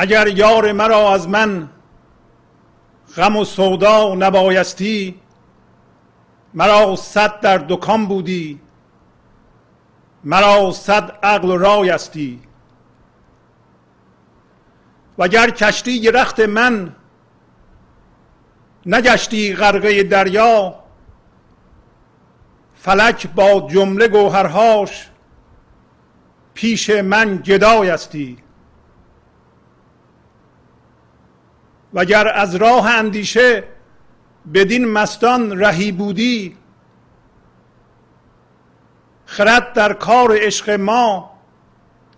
اگر یار مرا از من غم و سودا نبایستی مرا صد در دکان بودی مرا صد عقل و رایستی وگر کشتی رخت من نگشتی غرقه دریا فلک با جمله گوهرهاش پیش من گدایستی وگر از راه اندیشه بدین مستان رهی بودی خرد در کار عشق ما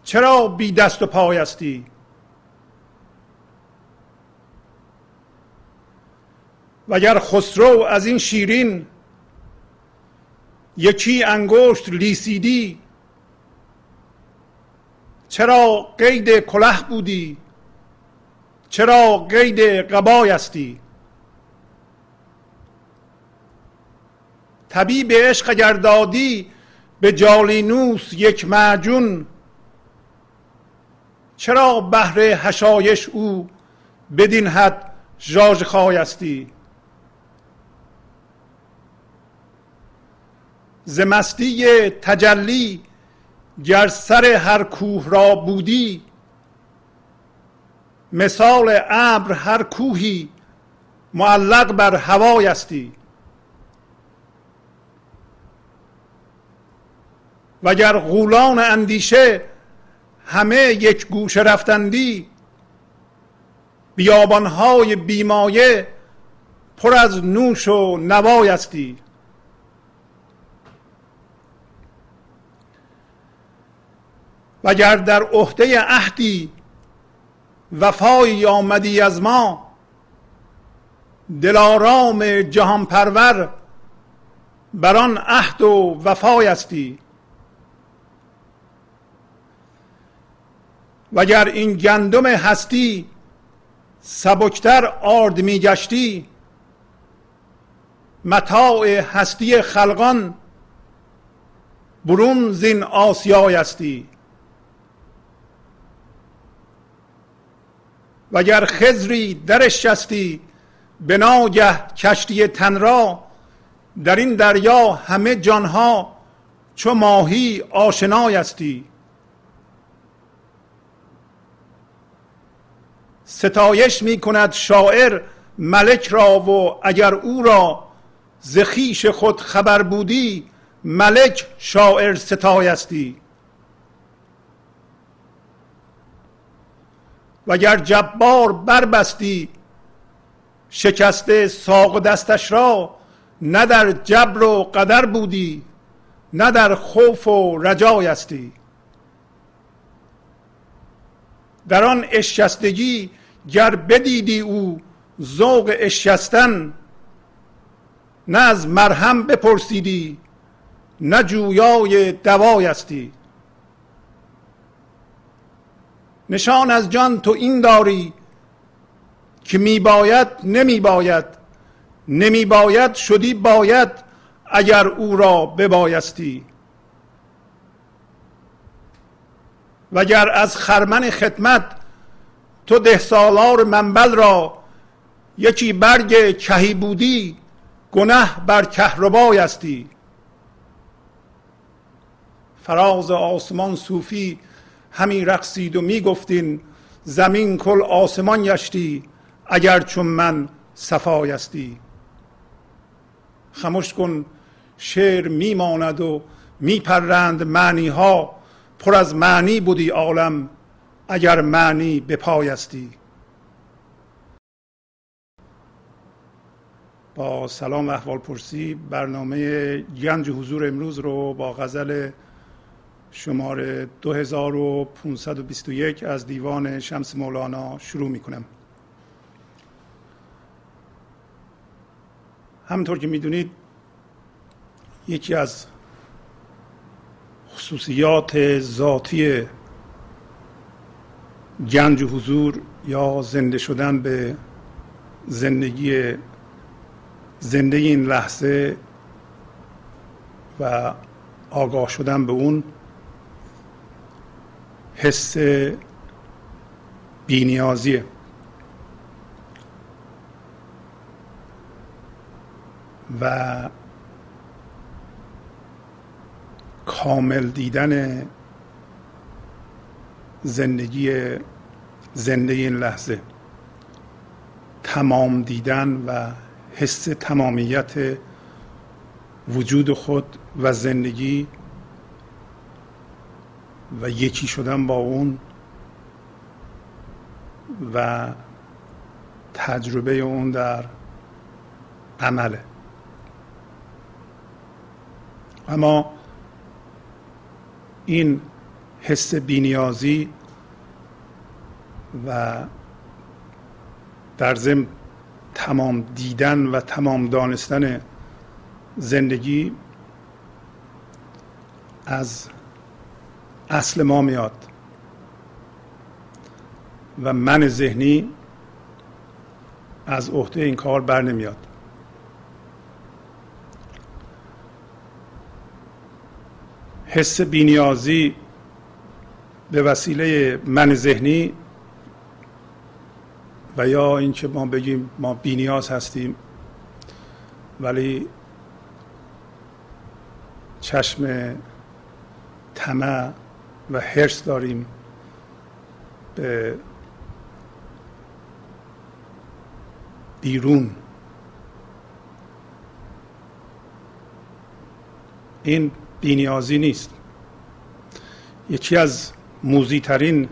چرا بی دست و پایستی وگر خسرو از این شیرین یکی انگشت لیسیدی چرا قید کله بودی؟ چرا قید قبایستی طبیب عشق اگر دادی به جالینوس یک معجون چرا بهر هشایش او بدین حد ژاژ خایستی ز مستی تجلی گر سر هر کوه را بودی مثال ابر هر کوهی معلق بر هوایستی وگر غولان اندیشه همه یک گوشه رفتندی بیابانهای بیمایه پر از نوش و نوایستی وگر در عهده عهدی وفایی آمدی از ما. دلارام جهان پرور بر آن عهد و وفایستی وگر این گندم هستی سبکتر آرد میگشتی متاع هستی خلقان برون زین آسیایستی وگر خزری درش شستی به ناگه کشتی تن را در این دریا همه جانها چو ماهی آشنایستی ستایش می کند شاعر ملک را و اگر او را زخیش خود خبر بودی ملک شاعر ستایستی وگر جبار بربستی شکسته ساق دستش را نه در جبر و قدر بودی نه در خوف و رجایستی در آن اشکستگی گر بدیدی او ذوق اشکستن نه از مرهم بپرسیدی نه جویای دوایستی نشان از جان تو این داری که می باید نمی باید نمی باید شدی باید اگر او را ببایستی. وگر از خرمن خدمت تو ده سالار منبل را یکی برگ کهی بودی گنه بر کهربایستی فراز آسمان صوفی همی رقصید و می‌گفتین زمین کل آسمان گشتی اگر چون من صفایستی خموش کن شعر میماند و میپرند معنی ها پر از معنی بودی عالم اگر معنی به پایستی با سلام و احوال پرسی برنامه گنج حضور امروز رو با غزل شماره 2521 از دیوان شمس مولانا شروع می کنم همطور که می‌دونید یکی از خصوصیات ذاتی گنج حضور یا زنده شدن به زندگی زنده این لحظه و آگاه شدن به اون حس بینیازیه. و کامل دیدن زندگی زنده این لحظه. تمام دیدن و حس تمامیت وجود خود و زندگی و یکی شدن با اون و تجربه اون در عمله. اما این حس بینیازی و در ضمن تمام دیدن و تمام دانستن زندگی از اصل ما میاد. و من ذهنی از عهده این کار بر نمیاد. حس بینیازی به وسیله من ذهنی و یا اینکه ما بگیم ما بینیاز هستیم ولی چشم طمع و حرس داریم به بیرون. این بینیازی نیست. یکی از موزیترین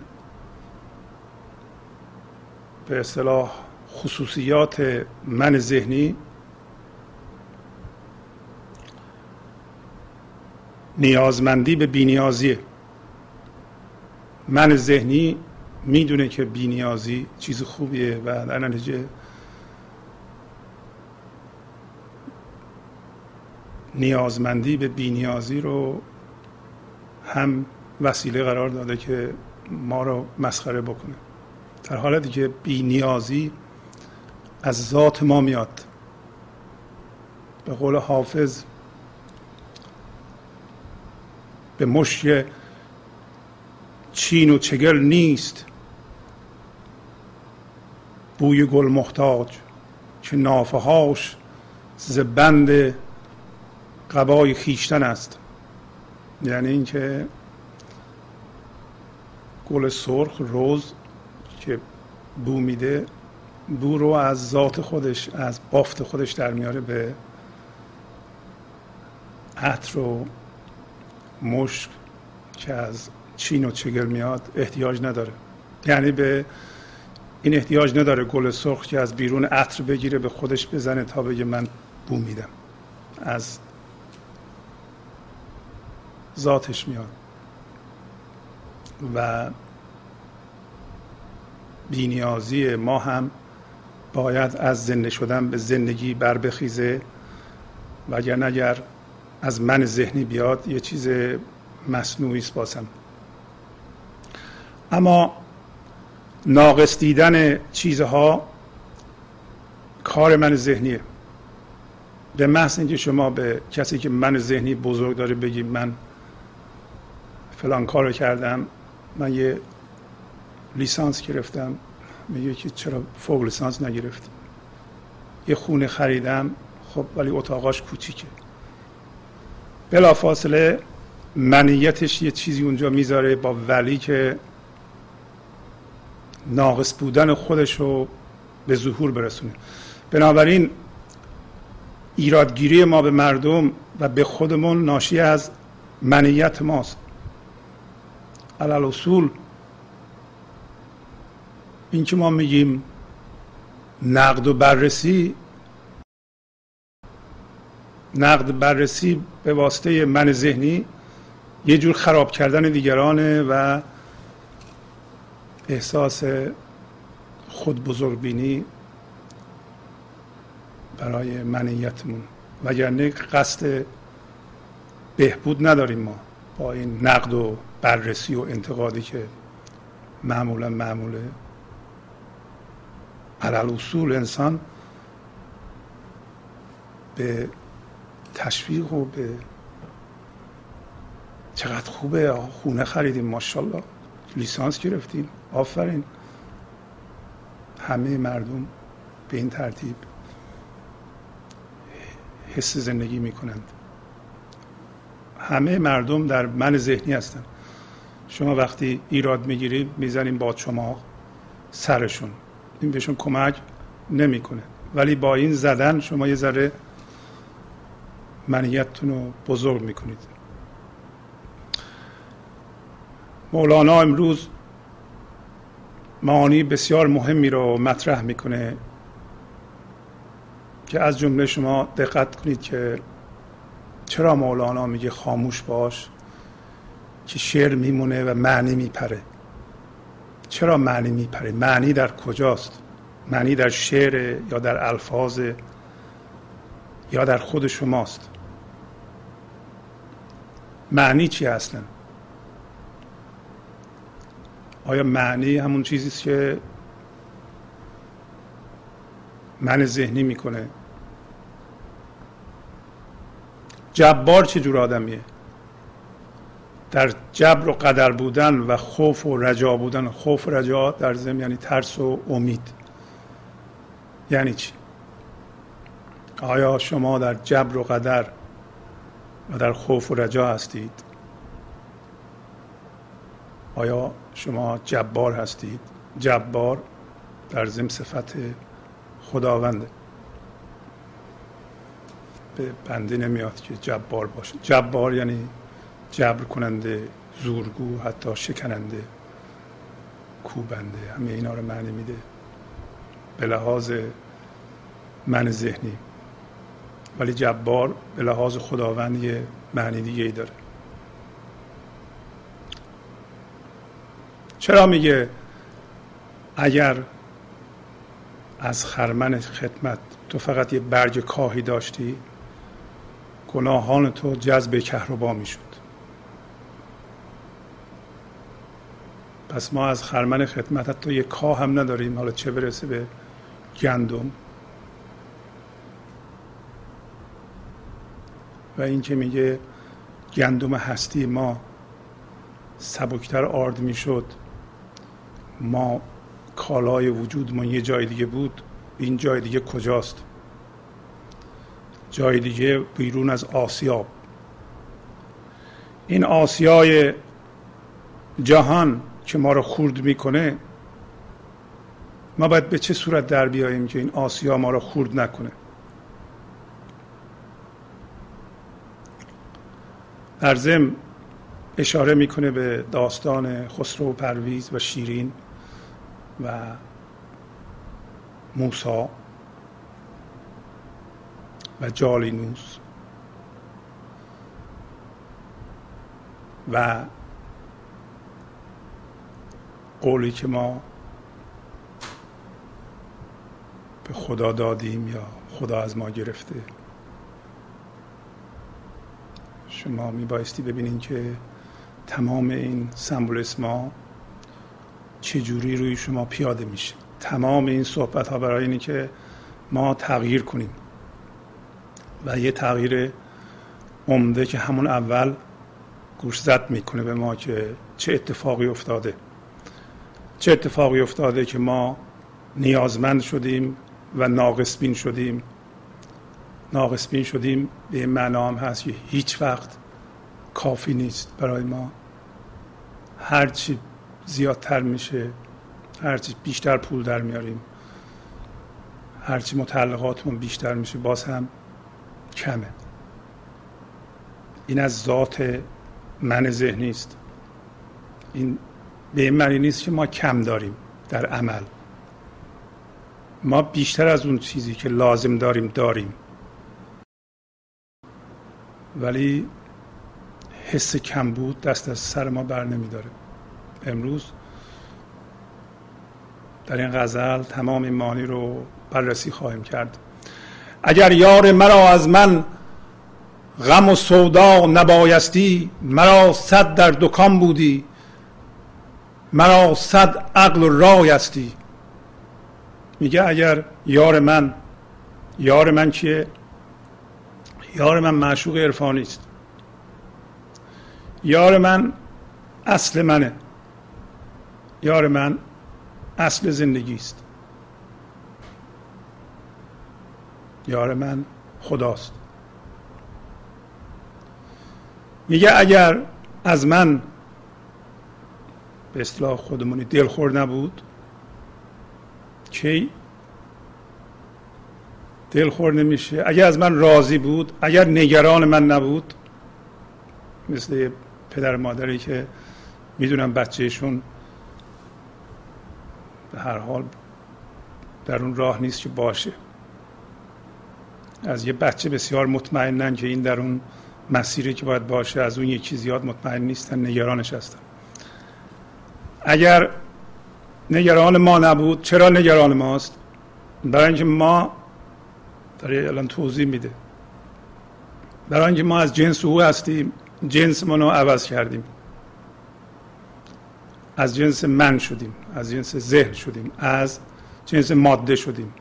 به اصطلاح خصوصیات من ذهنی نیازمندی به بینیازیه. من ذهنی می‌دونه که بینیازی چیز خوبیه و در نتیجه نیازمندی به بینیازی رو هم وسیله قرار داده که ما رو مسخره بکنه. در حالتی که بینیازی از ذات ما میاد. به قول حافظ به مشک چین و چگل نیست. بوی گل محتاج که نافه هاش ز بند قبای خیشتن است. یعنی اینکه گل سرخ روز که بو میده بو رو از ذات خودش از بافت خودش در میاره به عطر و مشک که از چین و چگل میاد؟ احتیاج نداره. یعنی به این احتیاج نداره گل سرخ که از بیرون عطر بگیره به خودش بزنه تا بگه من بو میدم. از ذاتش میاد. و بینیازی ما هم باید از زنده شدن به زندگی بر بخیزه. و اگر از من ذهنی بیاد یه چیز مصنوعی است باسم. اما ناقص دیدن چیزها کار من ذهنیه. به محض اینکه شما به کسی که من ذهنی بزرگ داره بگید من فلان کار رو کردم من یه لیسانس گرفتم میگه که چرا فوق لیسانس نگرفتی؟ یه خونه خریدم خب ولی اتاقاش کوچیکه. بلا فاصله منیتش یه چیزی اونجا می‌ذاره با ولی که ناقص بودن خودش رو به ظهور برسونه بنابراین ایرادگیری ما به مردم و به خودمون ناشی از منیت ماست. علال اصول این که ما میگیم نقد و بررسی نقد بررسی به واسطه من ذهنی یه جور خراب کردن دیگرانه و احساس خود بزرگبینی برای منیتمون. وگرنه قصد بهبود نداریم ما با این نقد و بررسی و انتقادی که معمولا معموله علال اصول انسان به تشویق و به چقدر خوبه خونه خریدیم ماشاءالله لیسانس گرفتیم. آفرین. همه مردم به این ترتیب حس زندگی می‌کنند. همه مردم در من ذهنی هستند شما وقتی ایراد می‌گیرید می‌زنیم با شما سرشون. این بهشون کمک نمی‌کنه. ولی با این زدن شما یه ذره منیتتون رو بزرگ می‌کنید. مولانا امروز معانی بسیار مهمی رو مطرح می‌کنه که از جمله شما دقت کنید که چرا مولانا میگه خاموش باش که شعر میمونه و معنی میپره. چرا معنی میپره؟ معنی در کجاست؟ معنی در شعر یا در الفاظ یا در خود شماست؟ معنی چی اصلا؟ آیا معنی همون چیزی است که من ذهنی می‌کنه؟ جبار چه جور آدمیه؟ در جبر و قدر بودن و خوف و رجا بودن. خوف و رجا در ضمن یعنی ترس و امید. یعنی چی؟ آیا شما در جبر و قدر و در خوف و رجا هستید؟ آیا شما جبار هستید؟ جبار در ضمن صفت خداونده. به بنده نمیاد که جبار باشه. جبار یعنی جبر کننده زورگو حتی شکننده کوبنده همه اینا رو معنی میده. به لحاظ من ذهنی. ولی جبار به لحاظ خداوند یه معنی دیگه ای داره. چرا میگه اگر از خرمن خدمت تو فقط یه برگ کاهی داشتی گناهان تو جذب کهربا می‌شد. پس ما از خرمن خدمت تو یه کاه هم نداریم حالا چه برسه به گندم. و این که میگه گندم هستی ما سبکتر آرد می‌شد ما کالای وجودمون یه جای دیگه بود. این جای دیگه کجاست؟ جای دیگه بیرون از آسیاب این آسیای جهان که ما رو خورد می‌کنه ما باید به چه صورت در بیاییم که این آسیا ما رو خورد نکنه؟ در ضمن اشاره می‌کنه به داستان خسرو و پرویز و شیرین. و موسا و جالینوس و قولی که ما به خدا دادیم یا خدا از ما گرفته. شما می بایستی ببینید که تمام این سمبولیسما چجوری روی شما پیاده میشه؟ تمام این صحبت ها برای اینه که ما تغییر کنیم. و یه تغییر عمده که همون اول گوش زد می‌کنه به ما که چه اتفاقی افتاده. چه اتفاقی افتاده که ما نیازمند شدیم و ناقص بین شدیم. ناقص بین شدیم به این معنا هم هست که هیچ وقت کافی نیست برای ما. هرچی زیادتر میشه. هرچی بیشتر پول در میاریم. هرچی متعلقاتمون بیشتر میشه باز هم کمه. این از ذات من ذهنی است. این به این معنی نیست که ما کم داریم در عمل. ما بیشتر از اون چیزی که لازم داریم داریم. ولی حس کم بود دست از سر ما بر نمیداره. امروز در این غزل تمام این معنی رو بررسی خواهیم کرد. اگر یار مرا از من غم و سودا نبایستی مرا صد در دکان بودی مرا صد عقل و رایستی میگه اگر یار من یار من کیه یار من معشوق عرفانی است. یار من اصل منه. یار من اصل زندگی است یار من خداست. میگه اگر از من به اصطلاح خودمونی دلخور نبود کی؟ دلخور نمیشه. اگر از من راضی بود اگر نگران من نبود مثل پدر مادری که می‌دونم بچهشون به هر حال در اون راه نیست که باشه. از یه بچه بسیار مطمئنن که این در اون مسیری که باید باشه از اون یکی زیاد مطمئن نیستن نگرانش هستن. اگر نگران ما نبود چرا نگران ماست؟ برای اینکه ما داره الان توضیح میده. برای اینکه ما از جنس او هستیم جنس رو عوض کردیم. از جنس من شدیم از جنس ذهن شدیم از جنس ماده شدیم.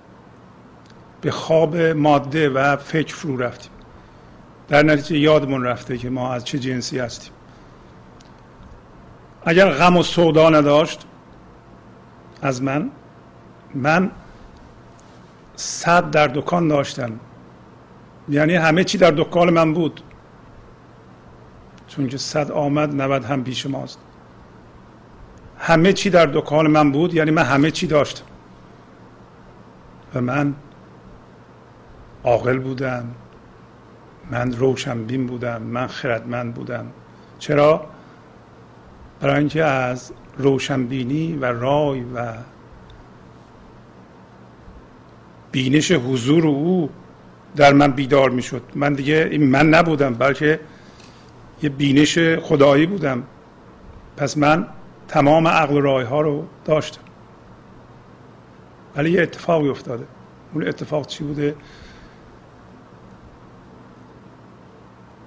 به خواب ماده و فکر فرو رفتیم. در نتیجه یادمون رفته که ما از چه جنسی هستیم. اگر غم و سودا نداشت از من من صد در دکان داشتم. یعنی همه چی در دکان من بود. چون که صد آمد نود هم پیش ماست. همه چی در دکان من بود یعنی من همه چی داشتم. و من عاقل بودم من روشنبین بودم من خردمند بودم. چرا؟ برای اینکه از روشنبینی و رای و بینش حضور او در من بیدار می‌شد. من دیگه این من نبودم بلکه یه بینش خدایی بودم. پس من تمام عقل و رای ها رو داشتم. ولی یه اتفاقی افتاده. اون اتفاق چی بوده؟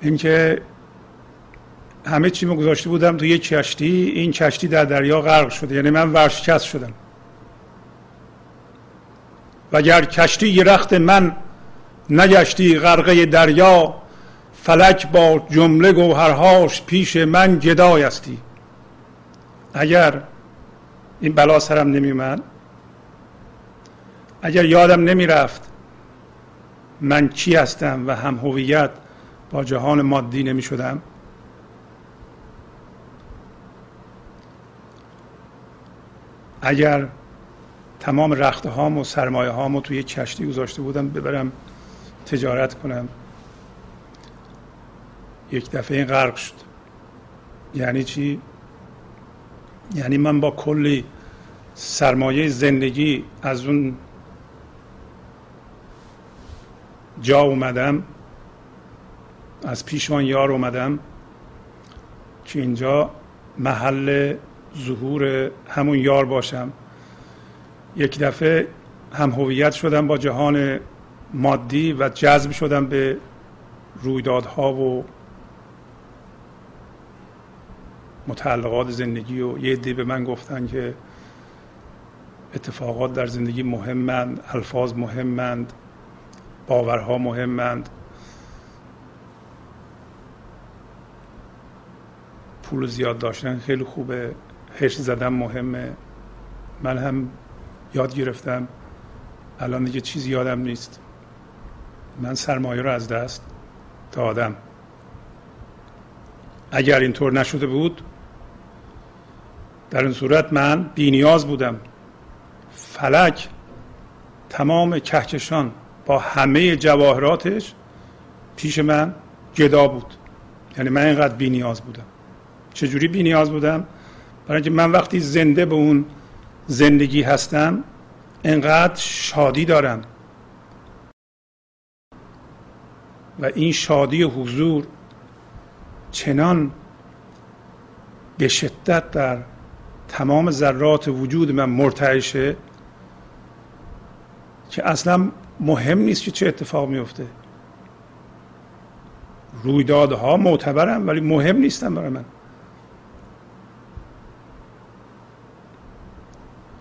اینکه همه چی گذاشته بودم تو یک کشتی این کشتی در دریا غرق شده. یعنی من ورشکست شدم. و اگر کشتی یه رخت من نگشتی غرقه دریا فلک با جمله گوهرهاش پیش من گدای استی. اگر این بلا سرم نمیومد اگر یادم نمی‌رفت من کی هستم و هم هویت با جهان مادی نمی شدم اگر تمام رخته هام و سرمایه هام توی کشتی گذاشته بودم ببرم تجارت کنم. یک دفعه این غرق شد. یعنی چی؟ یعنی من با کلی سرمایه زندگی از اون جا اومدم از پیشوان یار اومدم که اینجا محل ظهور همون یار باشم. یک دفعه هم هویت شدم با جهان مادی و جذب شدم به رویدادها و متعلقات زندگی و یه دی به من گفتن که اتفاقات در زندگی مهمند الفاظ مهمند باورها مهمند. پول زیاد داشتن خیلی خوبه هش زدن مهمه. من هم یاد گرفتم. الان دیگه چیزی یادم نیست. من سرمایه رو از دست دادم. اگر اینطور نشده بود در این صورت من بینیاز بودم. فلک تمام کهکشان با همه جواهراتش پیش من گدا بود. یعنی من اینقدر بینیاز بودم. چجوری بینیاز بودم؟ برای اینکه من وقتی زنده به اون زندگی هستم انقدر شادی دارم. و این شادی حضور چنان به شدت در تمام ذرات وجود من مرتعشه که اصلا مهم نیست که چه اتفاق میفته. رویدادها معتبرم ولی مهم نیستن برای من.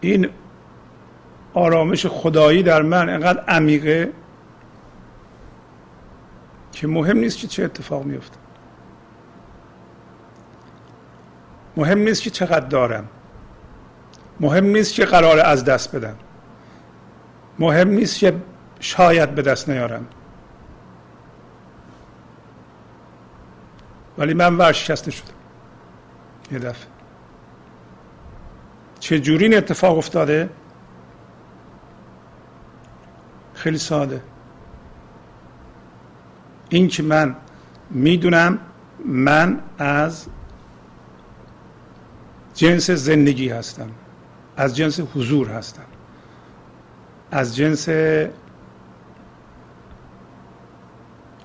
این آرامش خدایی در من انقدر عمیقه که مهم نیست که چه اتفاق میفته. مهم نیست که چقدر دارم. مهم نیست که قرار از دست بدم. مهم نیست که شاید به دست نیارن ولی من ورشکسته شدم. یه دفعه. چه جوری این اتفاق افتاده؟ خیلی ساده. این که من می‌دونم من از جنس زندگی هستم. از جنس حضور هستم. از جنس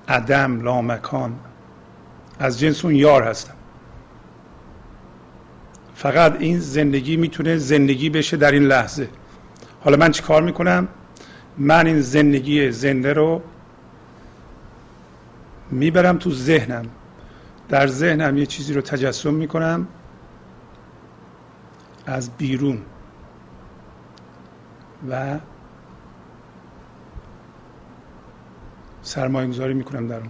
عدم لامکان. از جنس اون یار هستم. فقط این زندگی می‌تونه زندگی بشه در این لحظه. حالا من چی کار می‌کنم؟ من این زندگی زنده رو می‌برم تو ذهنم. در ذهنم یه چیزی رو تجسم می‌کنم. از بیرون و سرمایه گذاری می‌کنم در اون.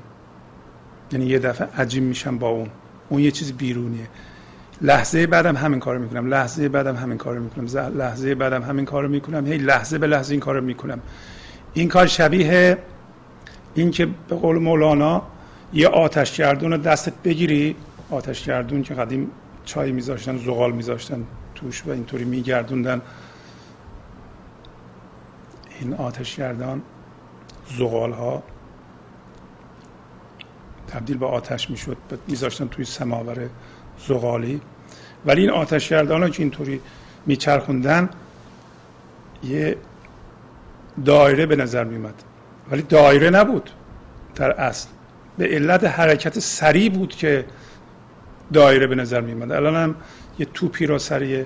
یعنی یه دفعه عجیب میشم با اون. اون یه چیز بیرونیه. لحظه بعدم همین کارو می‌کنم. لحظه بعدم همین کارو می‌کنم. لحظه بعدم همین کارو می‌کنم. هی لحظه به لحظه این کارو می‌کنم. این کار شبیه این که به قول مولانا یه آتش گردون رو دستت بگیری. آتش گردون که قدیم چای میذاشتن زغال میذاشتن. توش و اینطوری میگردوندن. این آتش گردان زغال ها تبدیل به آتش می‌شد. میذاشتن توی سماور زغالی. ولی این آتش گردان ها که اینطوری میچرخوندن یه دایره به نظر میومد ولی دایره نبود در اصل. به علت حرکت سریع بود که دایره به نظر میومد الان هم یه توپی را سریع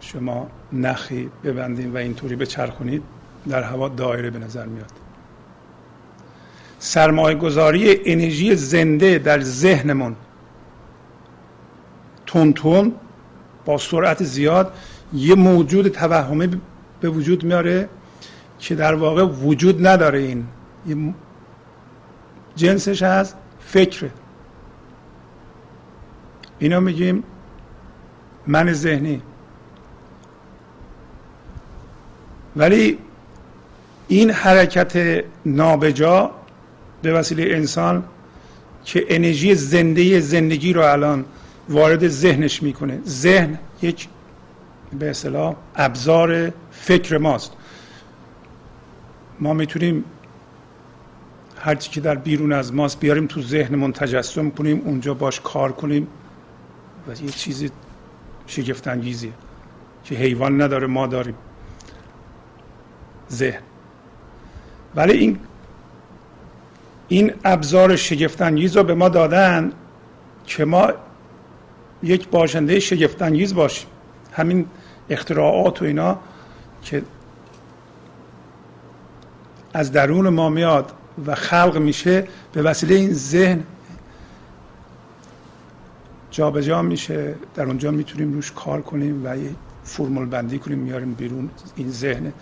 شما نخی ببندید و اینطوری بچرخونید در هوا دایره به نظر میاد. سرمایه گذاری انرژی زنده در ذهنمون. تون با سرعت زیاد یه موجود توهمی به وجود میاره که در واقع وجود نداره این. جنسش از فکره اینا میگیم من ذهنی. ولی این حرکت نابجا به وسیله انسان که انرژی زنده زندگی رو الان وارد ذهنش می‌کنه. ذهن یک به اصطلاح ابزار فکر ماست. ما می‌تونیم هرچی که در بیرون از ماست بیاریم تو ذهنمون تجسم کنیم اونجا باش کار کنیم. و یه چیزی شگفت انگیزیه که حیوان نداره ما داریم. ذهن. ولی این این ابزار شگفتانگیز رو به ما دادن که ما یک باشنده شگفتانگیز باشیم. همین اختراعات و اینا که از درون ما میاد و خلق میشه به وسیله این ذهن جابجا جا میشه. در اونجا می‌تونیم روش کار کنیم و یه فرمول بندی کنیم میاریم بیرون این ذهن.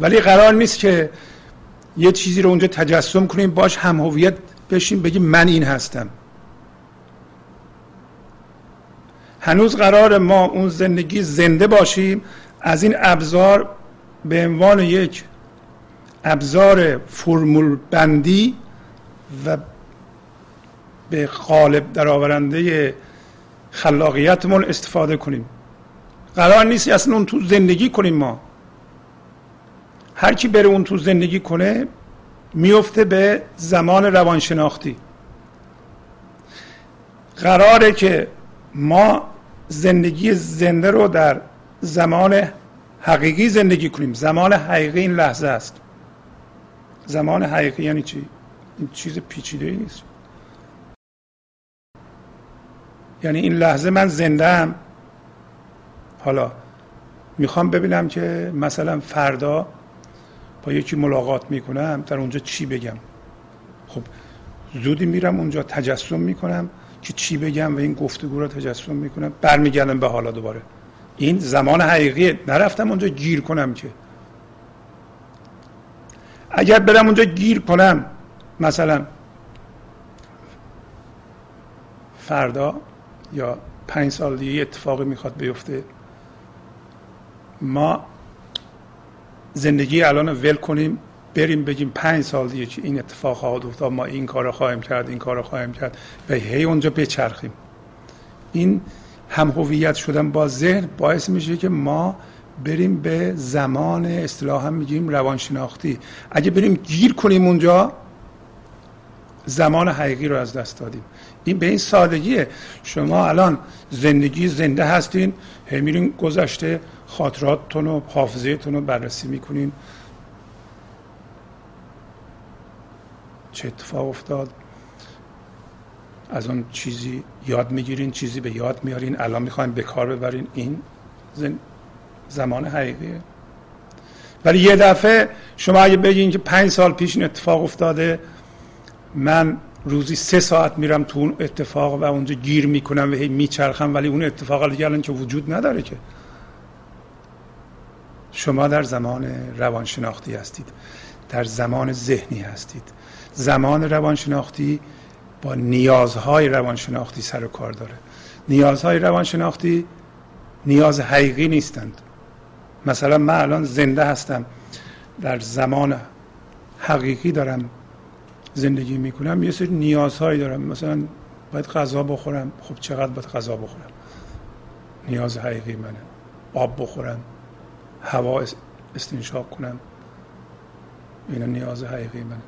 ولی قرار نیست که یه چیزی رو اونجا تجسم کنیم باش هم هویت بشیم بگیم من این هستم. هنوز قرار ما اون زندگی زنده باشیم. از این ابزار به عنوان یک ابزار فرمول بندی و به قالب درآورنده خلاقیتمون استفاده کنیم. قرار نیست اصلا اون تو زندگی کنیم ما. هر کی بره اون تو زندگی کنه میفته به زمان روانشناختی. قراره که ما زندگی زنده رو در زمان حقیقی زندگی کنیم. زمان حقیقی این لحظه است. زمان حقیقی یعنی چی؟ این چیز پیچیده ای نیست. یعنی این لحظه من زنده حالا می‌خوام ببینم که مثلا فردا با یکی ملاقات می‌کنم در اونجا چی بگم؟ خب زودی میرم اونجا تجسم می‌کنم که چی بگم و این گفتگو رو تجسم می‌کنم. برمیگردم به حالا دوباره. این زمان حقیقیه. نرفتم اونجا گیر کنم که. اگر برم اونجا گیر کنم مثلا فردا یا پنج سال دیگه اتفاقی می‌خواد بیفته. ما زندگی الان ول کنیم بریم بگیم پنج سال دیگه که این اتفاق خواهد افتاد. ما این کار خواهیم کرد این کار خواهیم کرد. و هی اونجا بچرخیم. این هم هویت شدن با ذهن باعث میشه که ما بریم به زمان اصطلاحا میگیم روانشناختی. اگه بریم گیر کنیم اونجا زمان حقیقی رو از دست دادیم. این به این سادگیه. شما الان زندگی زنده هستین هی میرین گذشته خاطراتتون و حافظهتون رو بررسی می‌کنین. چه اتفاق افتاد؟ از اون چیزی یاد می‌گیرین چیزی به یاد میارین. الان می‌خواین به کار ببرین. این زمان حقیقیه. ولی یه دفعه شما اگه بگین که پنج سال پیش این اتفاق افتاده من روزی سه ساعت میرم تو اون اتفاق و اونجا گیر می‌کنم و هی میچرخم ولی اون اتفاق دیگه الان که وجود نداره که. شما در زمان روانشناختی هستید. در زمان ذهنی هستید. زمان روانشناختی با نیازهای روانشناختی سر و کار داره. نیازهای روانشناختی نیاز حقیقی نیستند. مثلا من الان زنده هستم. در زمان حقیقی دارم زندگی می‌کنم یه سری نیازهایی دارم. مثلا باید غذا بخورم. خب چقدر باید غذا بخورم؟ نیاز حقیقی منه. آب بخورم. هوا استنشاق کنم. اینا نیاز حقیقی منه.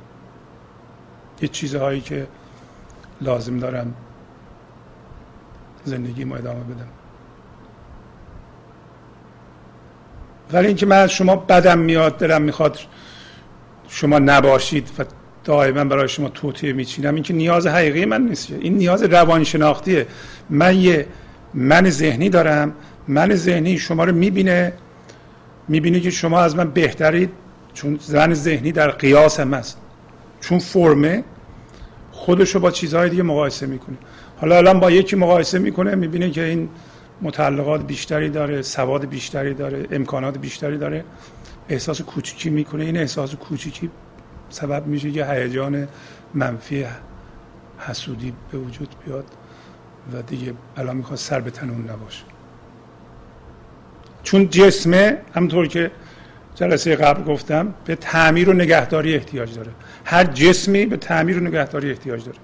یه چیزهایی که لازم دارم زندگی ما ادامه بدم. ولی اینکه من از شما بدم میاد دلم می‌خواد شما نباشید و دائما برای شما توطئه میچینم. این که نیاز حقیقی من نیست. این نیاز روانشناختیه. من یه من ذهنی دارم. من ذهنی شما رو می‌بینه. می‌بینه که شما از من بهترید. چون زن ذهنی در قیاس هم است چون فرمه خودش رو با چیزهای دیگه مقایسه می‌کنه. حالا الان با یکی مقایسه می‌کنه می‌بینه که این متعلقات بیشتری داره سواد بیشتری داره امکانات بیشتری داره. احساس کوچیکی می‌کنه. این احساس کوچیکی سبب میشه که هیجان منفی حسودی به وجود بیاد و دیگه الان می‌خواد سر به تنون نباشه. چون جسمه همطور که جلسه قبل گفتم به تعمیر و نگهداری احتیاج داره. هر جسمی به تعمیر و نگهداری احتیاج داره.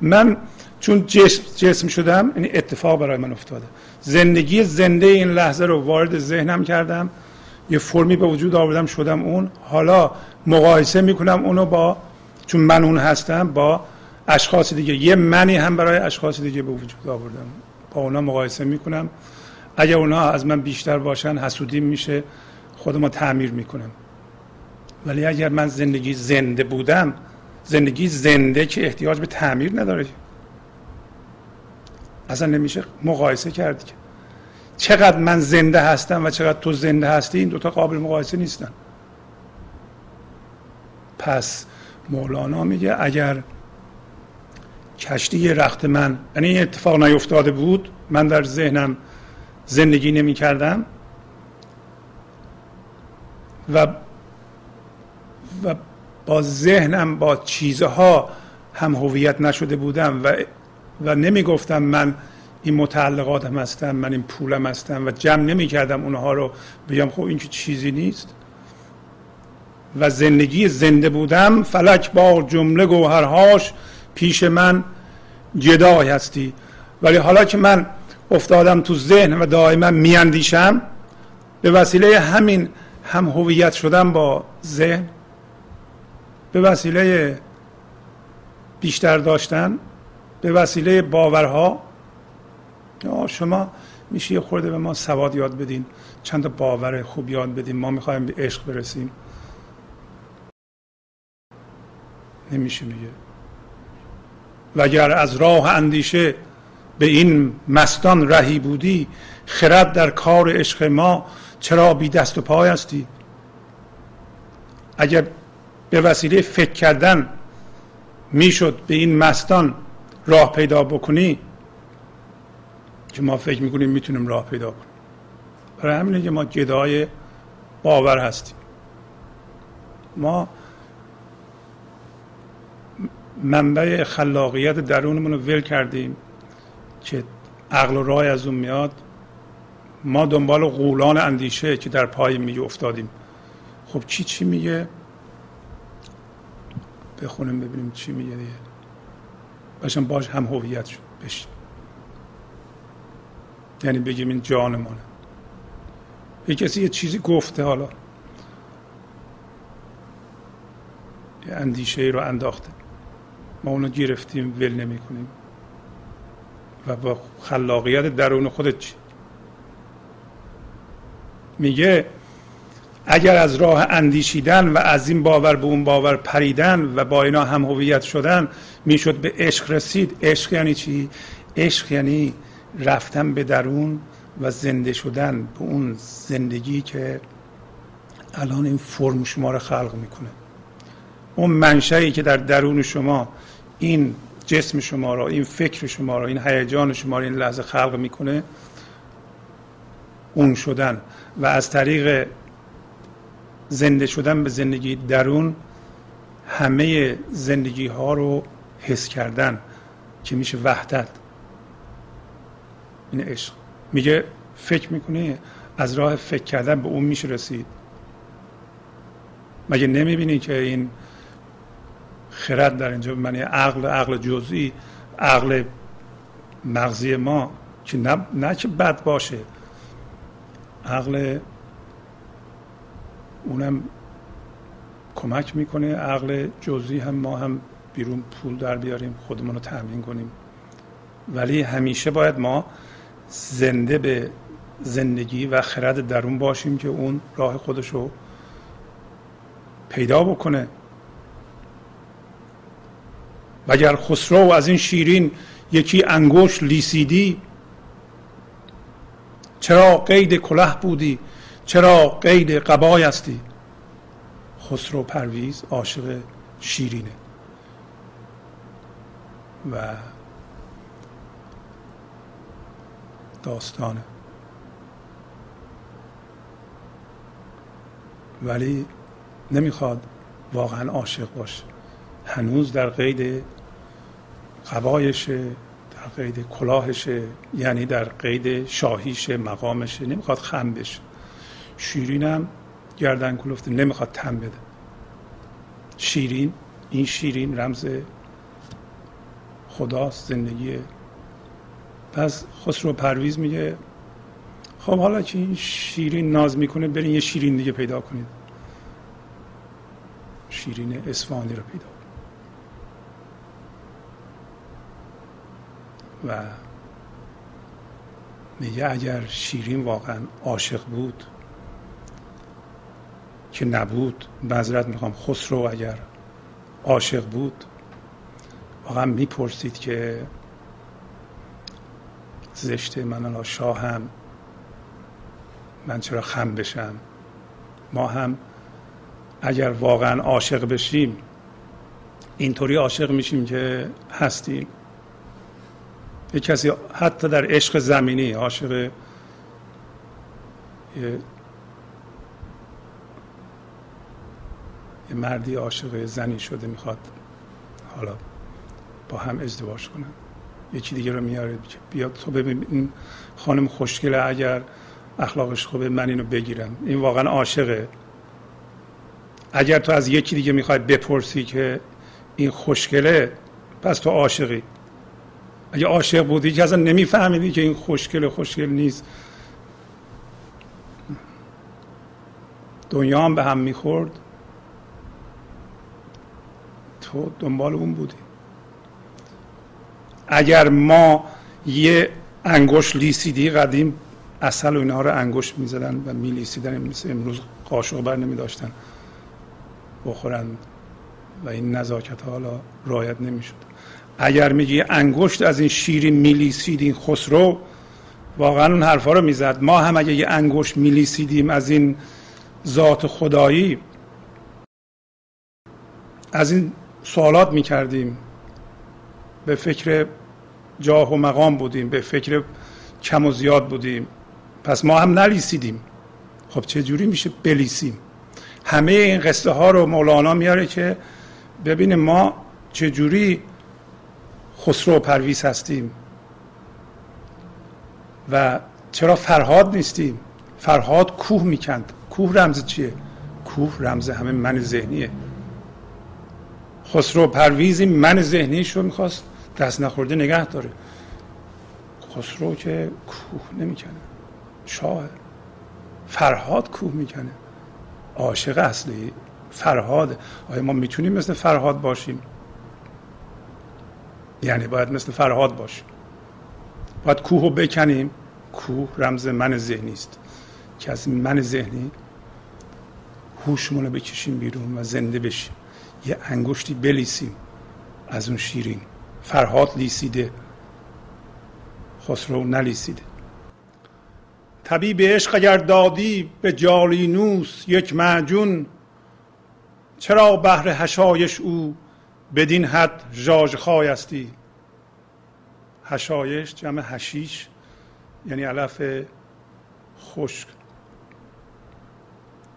من چون جسم, جسم شدم این یعنی اتفاق برای من افتاده. زندگی زنده این لحظه رو وارد ذهنم کردم. یه فرمی به وجود آوردم شدم اون. حالا مقایسه می‌کنم اونو با چون من اون هستم با اشخاص دیگه. یه منی هم برای اشخاص دیگه به وجود آوردم. با اونا مقایسه می‌کنم. اگر اونا از من بیشتر باشن حسودیم میشه خودم تعمیر می‌کنم. ولی اگر من زندگی زنده بودم زندگی زنده که احتیاج به تعمیر نداره. اصلا نمیشه مقایسه کرد که. چقدر من زنده هستم و چقدر تو زنده هستی این دوتا قابل مقایسه نیستن. پس مولانا میگه اگر کشتی رخت من یعنی این اتفاق نیفتاده بود من در ذهنم زندگی نمی کردم و و با ذهنم با چیزها هم هویت نشده بودم و و نمی گفتم من این متعلقاتم هستم من این پولم هستم و جمع نمی کردم اونها رو. بگم خب این که چیزی نیست؟ و زندگی زنده بودم فلک با جمله گوهرهاش پیش من جدای هستی. ولی حالا که من افتادم تو ذهن و دائما میاندیشم به وسیله همین هم هویت شدم با ذهن به وسیله بیشتر داشتن به وسیله باورها شما میشه یه خورده به ما سواد یاد بدین. چند تا باور خوب یاد بدین. ما می‌خوایم به عشق برسیم. نمیشه میگه. و اگر از راه اندیشه به این مستان رهی بودی خرد در کار عشق ما چرا بی دست و پای هستی؟ اگر به وسیله فکر کردن می‌شد به این مستان راه پیدا بکنی که ما فکر می‌کنیم می‌تونیم راه پیدا کنیم. برای همینه که ما گدای باور هستیم. ما منبع خلاقیت درونمون رو ول کردیم که عقل و رای از اون میاد. ما دنبال قولان اندیشه که در پای می افتادیم. خب چی چی میگه؟ بخونیم ببینیم چی میگه دیگه. باشم باش هم هویت شد. بشیم یعنی بگیم این جانمانه یه کسی یه چیزی گفته حالا. یه اندیشه ای رو انداخته. ما اونو گرفتیم ول نمی کنیم و با خلاقیت درون خودت چی؟ میگه اگر از راه اندیشیدن و از این باور به اون باور پریدن و با اینا هم هویت شدن می‌شد به عشق رسید. عشق یعنی چی؟ عشق یعنی رفتن به درون و زنده شدن به اون زندگی که الان این فرم شما رو خلق می‌کنه. اون منشایی که در درون شما این جسم شما را این فکر شما را این هیجان شما را این لحظه خلق می‌کنه اون شدن. و از طریق زنده شدن به زندگی درون همه زندگی ها رو حس کردن که میشه وحدت. این عشق. میگه فکر می‌کنی؟ از راه فکر کردن به اون میشه رسید. مگه نمی‌بینی که این خرد در اینجا معنی عقل عقل جزئی عقل مغزی ما که نه, نه که بد باشه. عقل اونم کمک می‌کنه عقل جزئی هم ما هم بیرون پول در بیاریم خودمون رو تامین کنیم. ولی همیشه باید ما زنده به زندگی و خرد درون باشیم که اون راه خودش رو پیدا بکنه. و اگر خسرو از این شیرین یکی انگوش لیسیدی چرا قید کله بودی؟ چرا قید قبای هستی؟ خسرو پرویز عاشق شیرینه. و داستانه. ولی نمی‌خواد واقعا عاشق باشه. هنوز در قید قبایشه در قید کلاهشه یعنی در قید شاهیشه مقامشه. نمی‌خواد خم بشه. شیرینم گردن کلفته نمی‌خواد تم بده. شیرین این شیرین رمز خداست زندگی پس خسرو پرویز میگه خب حالا که این شیرین ناز می‌کنه برین یه شیرین دیگه پیدا کنید. شیرین اسفانی رو پیدا و میگه اگر شیرین واقعا عاشق بود که نبود معذرت می‌خوام خسرو اگر عاشق بود واقعا می‌پرسید که زشته من شاهم من چرا خم بشم؟ ما هم اگر واقعا عاشق بشیم اینطوری عاشق میشیم که هستیم. یه کسی حتی در عشق زمینی عاشق یه مردی عاشق زنی شده می‌خواد حالا با هم ازدواج کنن. یکی دیگه رو میاره بیا تو ببین این خانم خوشگله اگر اخلاقش خوبه من اینو بگیرم. این واقعا عاشقه. اگر تو از یکی دیگه می‌خواد بپرسی که این خوشگله پس تو عاشقی. اگه عاشق بودی که اصلا نمیفهمیدی که این خوشگل خوشگل نیست. دنیا هم به هم می‌خورد. تو دنبال اون بودی. اگر ما یه انگوش لیسیدی قدیم اصل و اینها رو انگوش می‌زدن و میلیسیدن مثل امروز قاشق بر نمی داشتن بخورن و این نزاکت حالا رایت نمی‌شد. اگر میگی انگشت از این شیرین میلیسید این خسرو واقعا اون حرفا رو می‌زد. ما هم اگه یه انگشت میلیسیدیم از این ذات خدایی از این سوالات می‌کردیم. به فکر جاه و مقام بودیم به فکر کم و زیاد بودیم. پس ما هم نلیسیدیم. خب چه جوری میشه بلیسیم؟ همه این قصه ها رو مولانا میاره که ببینیم ما چه جوری خسرو پرویز هستیم و چرا فرهاد نیستیم؟ فرهاد کوه می‌کند. کوه رمز چیه؟ کوه رمز همه من ذهنیه. خسرو پرویزی من ذهنیش رو می‌خواست دست نخورده نگه داره. خسرو که کوه نمی‌کنه. شاه. فرهاد کوه می‌کنه. عاشق اصلی فرهاد. آیا ما می‌تونیم مثل فرهاد باشیم؟ یعنی باید مثل فرهاد باشیم. باید کوه رو بکنیم. کوه رمز من ذهنی است. که از من ذهنی هوشمون رو بکشیم بیرون و زنده بشیم. یه انگشتی بلیسیم از اون شیرین. فرهاد لیسیده. خسرو نلیسیده. طبیب عشق اگر دادی به جالینوس یک معجون چرا بهر هشایش او بدین حد ژاژ خایستی هشایش جمع هشیش یعنی علف خشک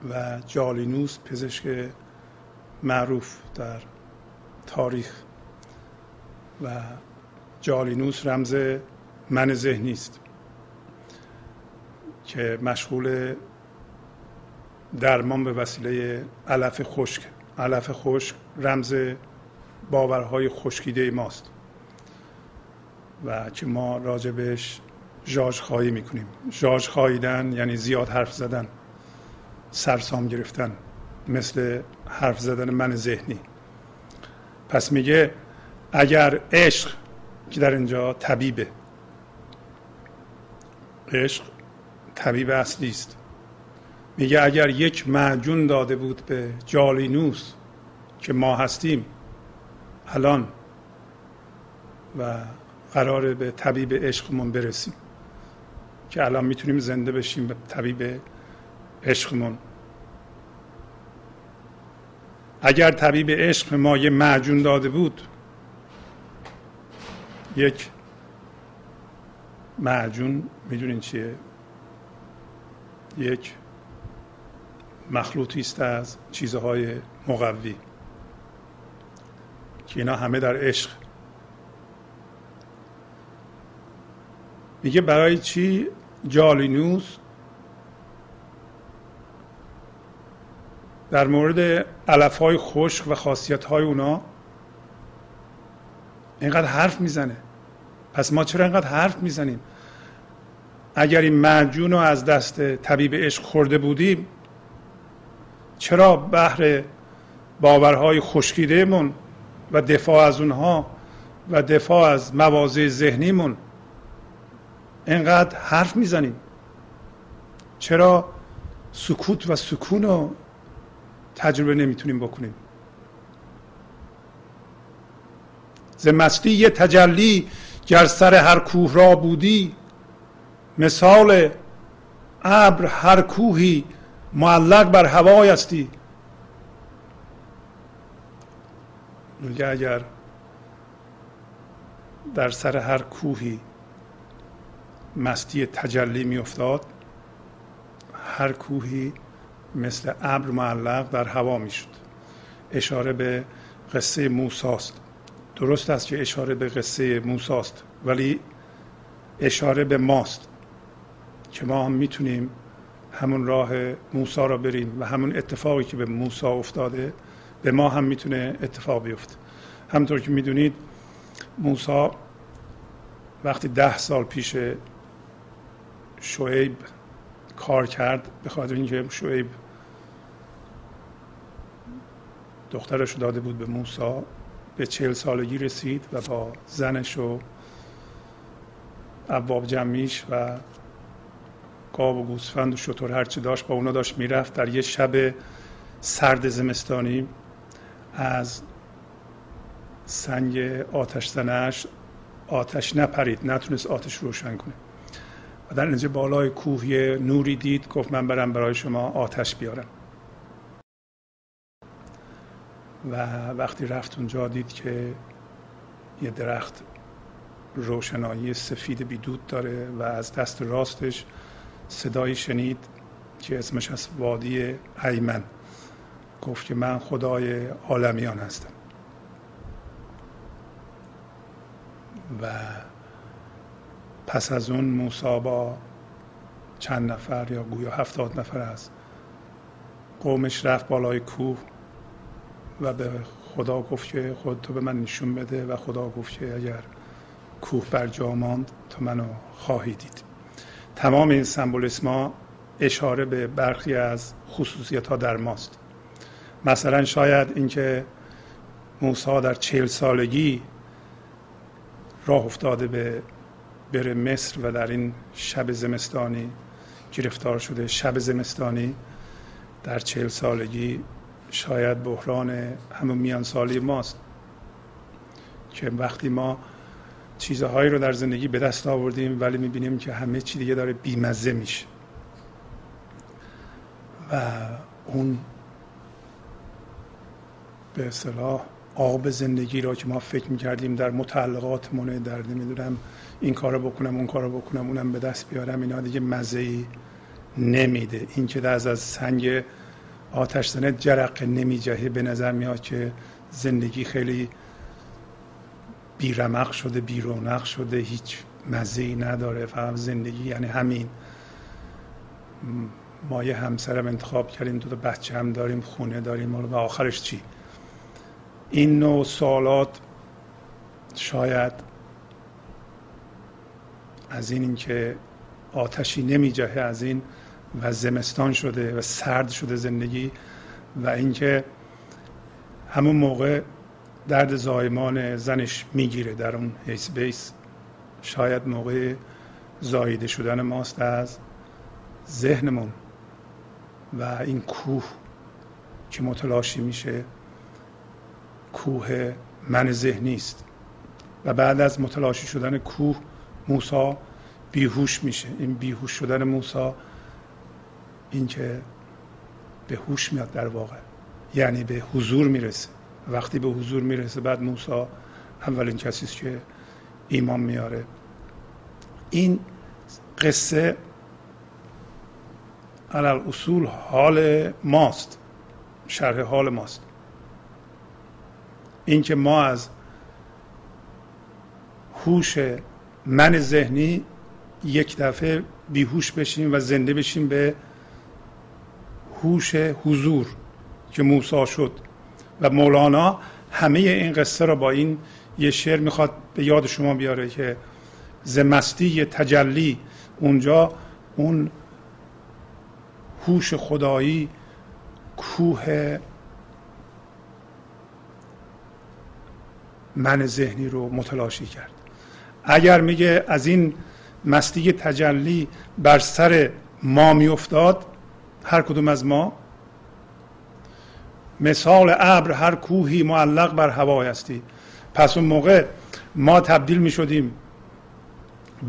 و جالینوس پزشک معروف در تاریخ. و جالینوس رمز من ذهنی است که مشغول درمان به وسیله علف خشک. علف خشک رمز باورهای خشکیده ماست و که ما راجبش جاج خواهی می‌کنیم. جاج خواهیدن یعنی زیاد حرف زدن سرسام گرفتن مثل حرف زدن من ذهنی. پس میگه اگر عشق که در اینجا طبیبه. عشق طبیب اصلی است. میگه اگر یک معجون داده بود به جالینوس که ما هستیم الان و قراره به طبیب عشقمون برسیم که الان می‌تونیم زنده بشیم به طبیب عشقمون. اگر طبیب عشق ما یه معجون داده بود یک معجون می‌دونین چیه؟ یک مخلوطی است از چیزهای مقوی که اینا همه در عشق. میگه برای چی جالینوس در مورد علف های خشک و خاصیت های اونا اینقدر حرف می‌زنه؟ پس ما چرا اینقدر حرف می‌زنیم؟ اگر این معجون رو از دست طبیب عشق خورده بودیم چرا بهر باورهای خشکیدهمون و دفاع از اونها و دفاع از مواضع ذهنیمون اینقدر حرف می‌زنیم؟ چرا سکوت و سکون رو تجربه نمی‌تونیم بکنیم؟ ز مستی یه تجلی گر سر هر کوه را بودی مثال ابر هر کوهی معلق بر هوای استی میگه اگر در سر هر کوهی مستی تجلی میافتاد هر کوهی مثل ابر معلق در هوا می‌شد. اشاره به قصه موساست. درست است که اشاره به قصه موساست ولی اشاره به ماست که ما هم می‌تونیم همون راه موسا را بریم و همون اتفاقی که به موسا افتاده به ما هم می‌تونه اتفاق بیفته. همطور که می‌دونید موسا وقتی ده سال پیش شعیب کار کرد به خاطر اینکه شعیب دخترش داده بود به موسا به چهل سالگی رسید و با زنش و عباب جمعیش و گاو و گوسفند و شطور هرچی داشت با اونا داشت می‌رفت. در یه شب سرد زمستانی از سنگ آتش زنش آتش نپرید نتونست آتش روشن کنه. و در اینجا بالای کوه نوری دید گفت من برم برای شما آتش بیارم. و وقتی رفت اونجا دید که یه درخت روشنایی سفید بیدود داره و از دست راستش صدایی شنید که اسمش از وادی ایمن. گفت که من خدای عالمیان هستم. و پس از اون موسا با چند نفر یا گویا هفتاد نفر از قومش رفت بالای کوه. و به خدا گفت که خود تو به من نشون بده و خدا گفت که اگر کوه بر جا ماند تو منو خواهی دید. تمام این سمبولیسما اشاره به برخی از خصوصیت ها در ماست. مثلا شاید اینکه موسی در چهل سالگی راه افتاده به بره مصر و در این شب زمستانی گرفتار شده. شب زمستانی در چهل سالگی شاید بحران همون میان سالی ماست که وقتی ما چیزهایی رو در زندگی به دست آوردیم ولی می‌بینیم که همه چی دیگه داره بیمزه میشه. و اون به اصطلاح آب زندگی را که ما فکر می‌کردیم در متعلقاتمونه در نمی‌دونم این کارو بکنم اون کارو بکنم اونم به دست بیارم اینا دیگه مزه نمیده. این که از از سنگ آتش زنه جرق نمیجهه به نظر میاد که زندگی خیلی بیرمق شده بیرونق شده هیچ مزه نداره فقط زندگی یعنی همین. ما یه همسرم انتخاب کردیم دو تا بچه هم داریم خونه داریم و آخرش چی؟ این نوع سوالات شاید از این اینکه آتشی نمی جهه از این و زمستان شده و سرد شده زندگی و اینکه همون موقع درد زایمان زنش می‌گیره در اون هیس بیس. شاید موقع زایده شدن ماست از ذهنمون و این کوه که متلاشی میشه کوه من ذهنی است و بعد از متلاشی شدن کوه موسا بیهوش میشه. این بیهوش شدن موسا این که به هوش میاد در واقع. یعنی به حضور می‌رسه. وقتی به حضور می‌رسه بعد موسا اولین کسی است که ایمان میاره. این قصه علال اصول حال ماست. شرح حال ماست. اینکه ما از هوش من ذهنی یک دفعه بیهوش بشیم و زنده بشیم به هوش حضور که موسا شد. و مولانا همه این قصه را با این یه شعر می‌خواد به یاد شما بیاره که زمستی تجلی اونجا اون هوش خدایی کوه من ذهنی رو متلاشی کرد. اگر میگه از این مستی تجلی بر سر ما میافتاد هر کدوم از ما مثال ابر هر کوهی معلق بر هوای هستی. پس اون موقع ما تبدیل می شدیم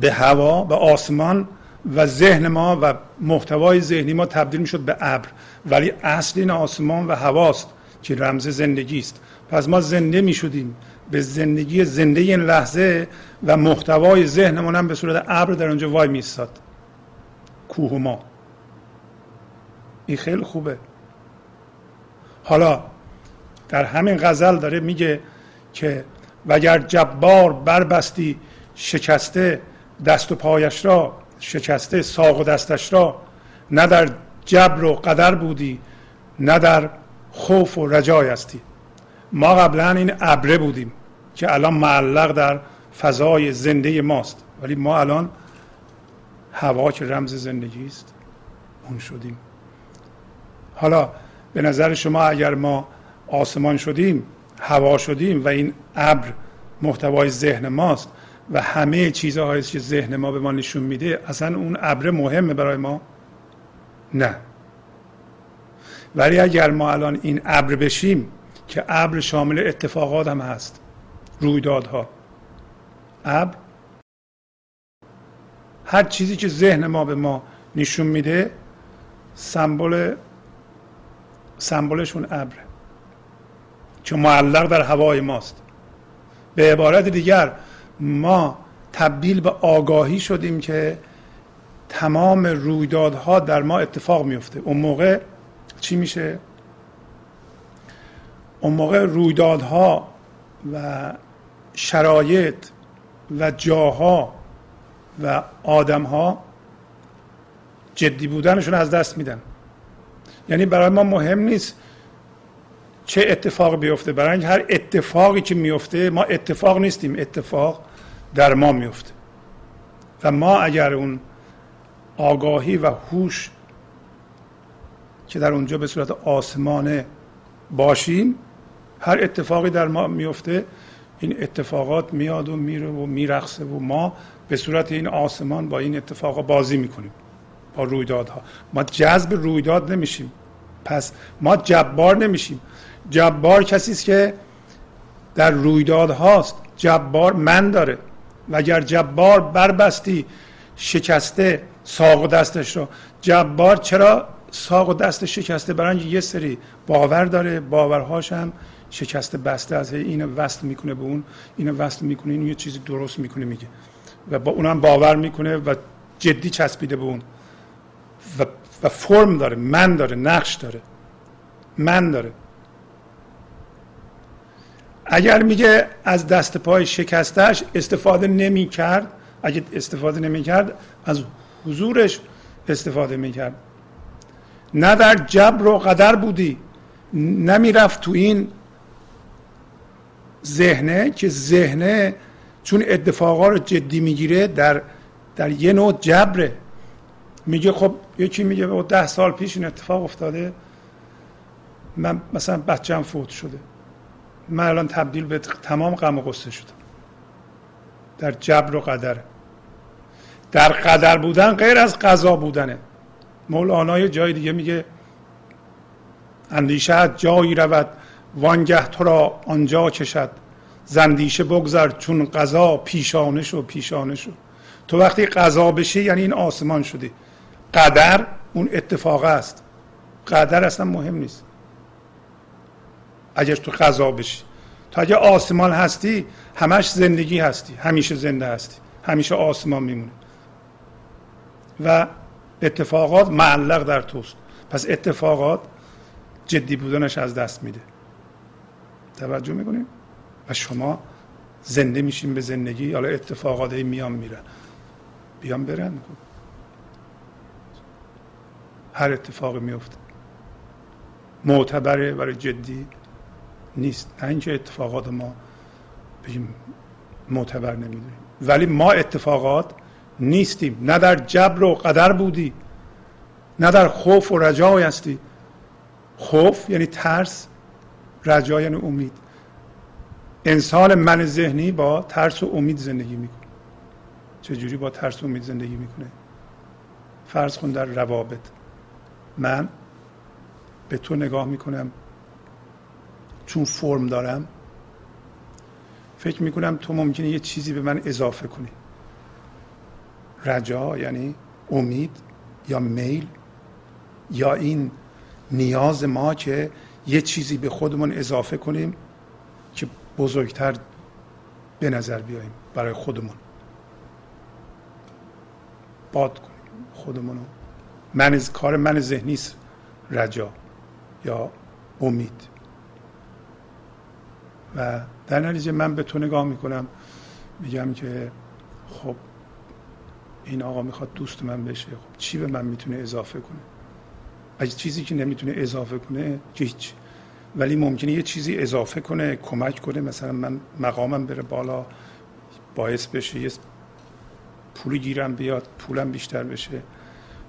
به هوا به آسمان و ذهن ما و محتوای ذهنی ما تبدیل می شد به ابر. ولی اصل این آسمان و هواست که رمز زندگی است. پس ما زنده می شدیم به زندگی زنده این لحظه و محتوای ذهنمون هم به صورت ابر در اونجا وای میستاد کوه ما این خیلی خوبه. حالا در همین غزل داره میگه که وگر جبار بربستی شکسته دست و پایش را شکسته ساق و دستش را نه در جبر و قدر بودی نه در خوف و رجای هستی. ما قبلا این ابره بودیم که الان معلق در فضای زنده ماست. ولی ما الان هوا که رمز زندگی است اون شدیم. حالا به نظر شما اگر ما آسمان شدیم هوا شدیم و این ابر محتوای ذهن ماست و همه چیزهایی که ذهن ما به ما نشون میده اصلا اون ابر مهمه برای ما؟ نه. ولی اگر ما الان این ابر بشیم که ابر شامل اتفاقات هم هست رویدادها ابر هر چیزی که ذهن ما به ما نشون میده سمبل سمبلشون ابر. که معلق در هوای ماست. به عبارت دیگر ما تبدیل به آگاهی شدیم که تمام رویدادها در ما اتفاق میفته. اون موقع چی میشه؟ اون موقع رویدادها و شرایط و جاها و آدمها جدی بودنشون از دست میدن. یعنی برای ما مهم نیست چه اتفاق بیفته. برای هر اتفاقی که میفته ما اتفاق نیستیم اتفاق در ما میفته. و ما اگر اون آگاهی و هوش که در اونجا به صورت آسمانه باشیم هر اتفاقی در ما میفته این اتفاقات میاد و میره و میرقصه و ما به صورت این آسمان با این اتفاق بازی می‌کنیم با رویدادها. ما جذب رویداد نمیشیم. پس ما جبار نمیشیم. جبار کسی است که در رویداد هاست. جبار من داره. و اگر جبار بربستی شکسته ساق و دستش رو. جبار چرا ساق و دست شکسته؟ برای یه سری باور داره باورهاش هم شکسته بسته از این وصل می‌کنه به اون این وصل می‌کنه این یه چیزی درست می‌کنه میگه. و با اونم باور می‌کنه و جدی چسبیده به اون. و, و فرم داره من داره نقش داره. من داره. اگر میگه از دست پای شکستش استفاده نمی کرد اگه استفاده نمی کرد از حضورش استفاده می کرد نه در جبر و قدر بودی نمی‌رفت تو این ذهنه که ذهنه چون اتفاقا رو جدی می‌گیره در در یه نوع جبره. میگه خب یکی میگه؟ او ده سال پیش این اتفاق افتاده. من مثلا بچم فوت شده. من الان تبدیل به تمام غم و غصه شدم. در جبر و قدر. در قدر بودن غیر از قضا بودنه. مولانا یه جای دیگه میگه اندیشه جایی رود وانگه تو را آنجا کشد. زندیشه بگذر چون قضا پیشانه شو پیشانه شو. تو وقتی قضا بشی یعنی این آسمان شدی. قدر اون اتفاق است. قدر اصلا مهم نیست. اگر تو قضا بشی. تا اگه آسمان هستی همش زندگی هستی. همیشه زنده هستی. همیشه آسمان میمونه. و اتفاقات معلق در توست. پس اتفاقات جدی بودنش از دست میده. توجه می‌کنیم و شما زنده میشین به زندگی. حالا اتفاقات میان میرن. بیان برن. هر اتفاقی میفته معتبره برای جدی نیست. نه اینکه اتفاقات ما بگیم معتبر نمی‌دونیم. ولی ما اتفاقات نیستیم. نه در جبر و قدر بودی نه در خوف و رجای هستی. خوف یعنی ترس رجا یعنی امید. انسان من ذهنی با ترس و امید زندگی می‌کنه. چجوری با ترس و امید زندگی می‌کنه؟ فرض کن در روابط. من به تو نگاه می‌کنم. چون فرم دارم فکر می‌کنم تو ممکنه یه چیزی به من اضافه کنی. رجا یعنی امید یا میل یا این نیاز ما که یه چیزی به خودمون اضافه کنیم که بزرگتر به نظر بیاییم برای خودمون. باد کنیم خودمونو من از کار من ذهنی رجا یا امید. و در نتیجه من به تو نگاه می‌کنم. میگم که خب این آقا می‌خواد دوست من بشه. خب چی به من می‌تونه اضافه کنه؟ اگه چیزی که نمی‌تونه اضافه کنه هیچ. ولی ممکنه یه چیزی اضافه کنه کمک کنه. مثلا من مقامم بره بالا باعث بشه یه پولی گیرم بیاد پولم بیشتر بشه.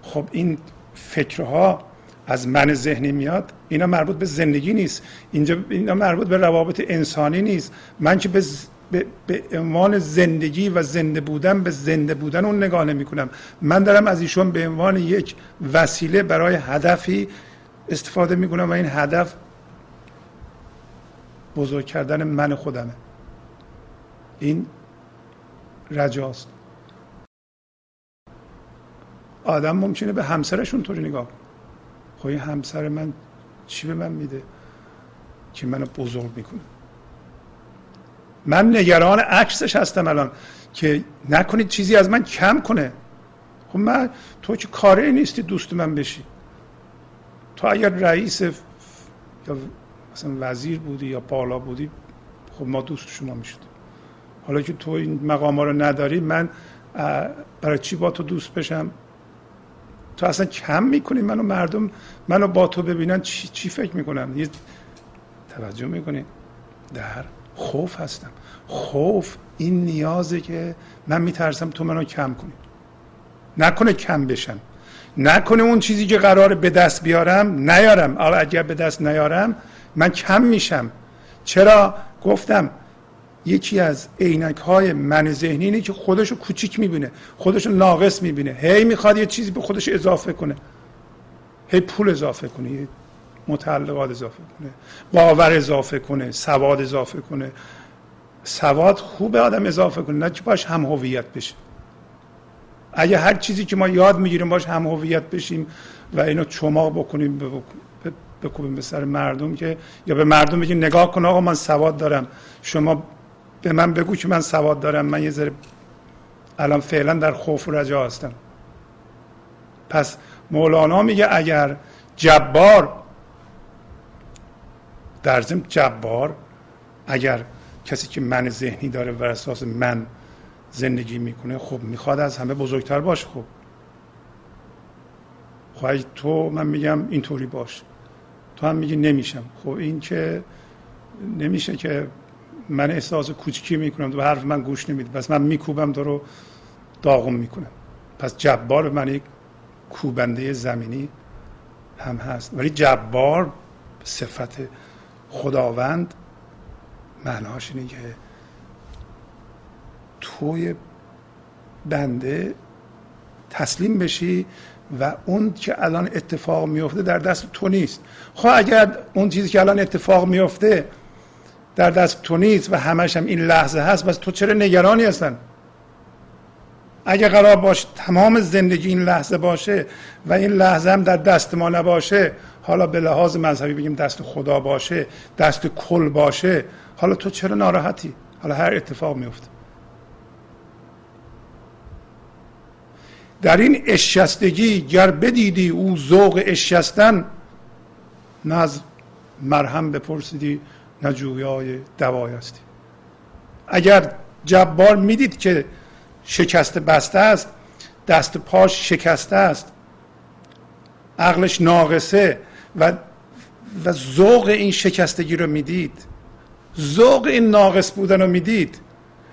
خب این فکرها از من ذهنی میاد اینا مربوط به زندگی نیست. اینجا اینا مربوط به روابط انسانی نیست. من که به به, به عنوان زندگی و زنده بودن به زنده بودن اون نگاه نمی کنم من دارم از ایشون به عنوان یک وسیله برای هدفی استفاده می کنم و این هدف بزرگ کردن من خودمه. این رجاست. آدم ممکنه به همسرشون طوری نگاه خب این همسر من چی به من میده که منو بزرگ می‌کنه؟ من نگران عکسش هستم الان که نکنید چیزی از من کم کنه. خب من تو که کاری نیستی دوست من بشی. تو اگر رئیس یا مثلا وزیر بودی یا بالا بودی خب ما دوست شما می‌شد حالا که تو این مقام رو نداری من برای چی با تو دوست بشم؟ تو اصلا کم می‌کنی منو مردم منو با تو ببینن چی, چی فکر می‌کنن؟ یه توجه می‌کنی؟ در خوف هستم. خوف این نیازه که من میترسم تو منو کم کنی. نکنه کم بشم. نکنه اون چیزی که قراره به دست بیارم نیارم. اگر به دست نیارم من کم میشم. چرا؟ گفتم یکی از عینک های من ذهنی اینه که خودشو کوچیک می‌بینه خودشو ناقص می‌بینه. هی می‌خواد یه چیزی به خودش اضافه کنه. هی پول اضافه کنه متعلقات اضافه کنه باور اضافه کنه سواد اضافه کنه. سواد خوب آدم اضافه کنه نه که باش هم هویت بشه. اگه هر چیزی که ما یاد می‌گیریم باش هم هویت بشیم و اینو چماق بکنیم بکوبیم به سر مردم که یا به مردم بگیم نگاه کن آقا من سواد دارم. شما به من بگو که من سواد دارم. من یه ذره الان فعلا در خوف و رجا هستم. پس مولانا میگه اگر جبار در ضمن جبار اگر کسی که من ذهنی داره و اساس من زندگی می‌کنه خب می‌خواد از همه بزرگتر باشه. خب خواهی خب تو من میگم اینطوری باش. تو هم میگی نمیشم. خب این که نمیشه که من احساس کوچکی می‌کنم. تو حرف من گوش نمیده پس من میکوبم تو رو داغم می‌کنم. پس جبار به من کوبنده زمینی هم هست. ولی جبار صفت خداوند معناش اینه که توی بنده تسلیم بشی و اون که الان اتفاق میفته در دست تو نیست. خب اگر اون چیزی که الان اتفاق میفته در دست تو نیست و همش هم این لحظه هست بس تو چرا نگرانی هستن؟ اگه قرار باشه تمام زندگی این لحظه باشه و این لحظه هم در دست ما نباشه حالا به لحاظ مذهبی بگیم دست خدا باشه دست کل باشه حالا تو چرا ناراحتی؟ حالا هر اتفاق میفته در این اشستگی گر بدیدی او ذوق اشستن نه از مرهم بپرسیدی نه جویای دوای هستی اگر جبار می‌دید که شکسته بسته است دست پاش شکسته است عقلش ناقصه و و ذوق این شکستگی رو می‌دید ذوق این ناقص بودن رو می‌دید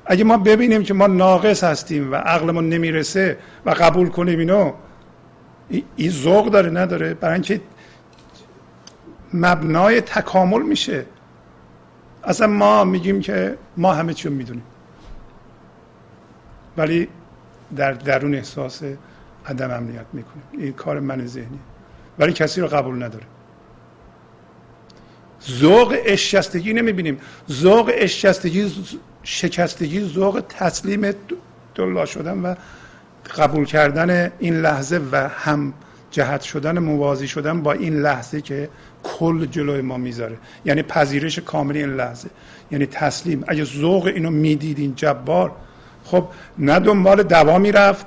اگه ما ببینیم که ما ناقص هستیم و عقلمون نمی‌رسه و قبول کنیم اینو این ذوق داره نداره؟ برای اینکه مبنای تکامل میشه. اصلا ما میگیم که ما همه چی می‌دونیم. ولی در درون احساس عدم امنیت می‌کنیم. این کار من ذهنی ولی کسی رو قبول نداره. ذوق اشکستگی نمی‌بینیم. ذوق اشکستگی شکستگی ذوق تسلیم دلا شدن و قبول کردن این لحظه و هم جهت شدن موازی شدن با این لحظه که کل جلوی ما می‌ذاره. یعنی پذیرش کامل این لحظه. یعنی تسلیم. اگه ذوق اینو می‌دیدین جبار خب نه دنبال دوا می‌رفت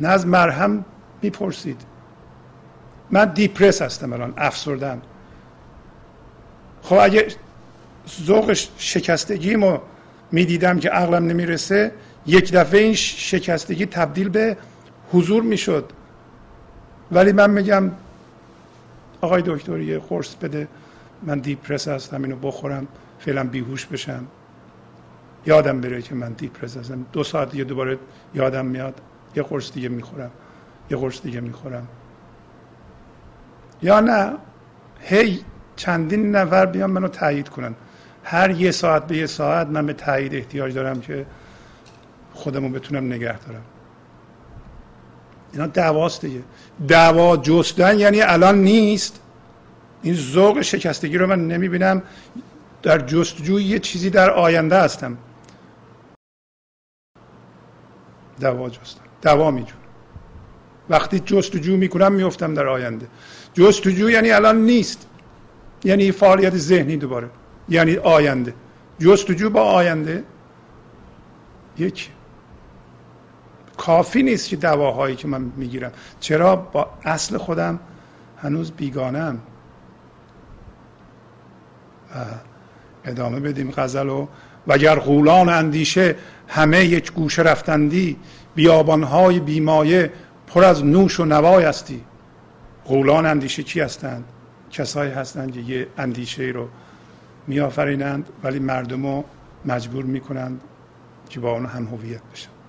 نه از مرهم می‌پرسید. من دیپرس هستم الان افسردم. خب اگه ذوق شکستگیمو می‌دیدم که عقلم نمی‌رسه یک دفعه این شکستگی تبدیل به حضور می‌شد. ولی من میگم آقای دکتر یه قرص بده من دیپرس هستم اینو بخورم فعلا بیهوش بشم. یادم بره که من دیپرس هستم. دو ساعت دیگه دوباره یادم میاد یه قرص دیگه می‌خورم یه قرص دیگه می‌خورم. یا نه هی چندین نفر بیان منو تایید کنن. هر یه ساعت به یه ساعت من به تایید احتیاج دارم که خودمو بتونم نگه دارم. اینا دعواست دیگه. دعوا جستن یعنی الان نیست. این ذوق شکستگی رو من نمی‌بینم. در جستجوی یه چیزی در آینده هستم. دوا جستن. دوا میجون. وقتی جستجو می‌کنم میفتم در آینده. جستجو یعنی الان نیست. یعنی فعالیت ذهنی دوباره. یعنی آینده. جستجو با آینده. یک کافی نیست که دواهایی که من می‌گیرم. چرا؟ با اصل خودم هنوز بیگانم و ادامه بدیم غزل و وگر غولان اندیشه همه یک گوشه رفتندی بیابانهای بیمایه پر از نوش و نوای هستی. غولان اندیشه کی هستند؟ کسایی هستند که یه اندیشه رو میآفرینند ولی مردم رو مجبور می‌کنند که با اون هم هویت بشن.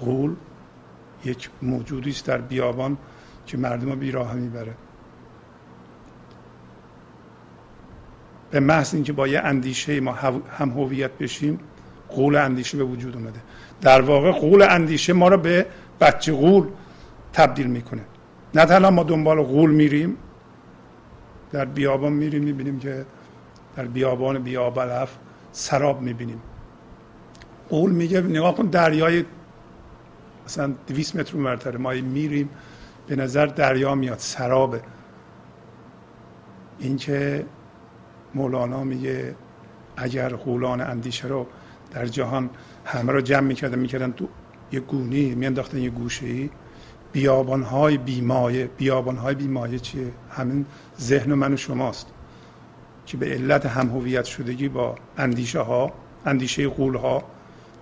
غول یک موجودی است در بیابان که مردم رو بیراه می‌بره. به محض اینکه با یه اندیشه ما هم هویت بشیم قول اندیشه به وجود اومده. در واقع قول اندیشه ما رو به بچه قول تبدیل می‌کنه. نه تنها ما دنبال قول میریم در بیابان میریم می‌بینیم که در بیابان بیابلف سراب می‌بینیم. قول میگه نگاه کن دریای مثلا 200 متر اونورتره ما میریم به نظر دریا میاد سرابه. اینکه مولانا میگه اگر قولان اندیشه رو در جهان همه رو جمع می‌کردن می‌کردن تو یه گونی میانداختن یه گوشه ای بیابان های بیمایه. بیابان های بیمایه چیه؟ همین ذهن من و شماست که به علت هم هویت شدگی با اندیشه ها اندیشه قول ها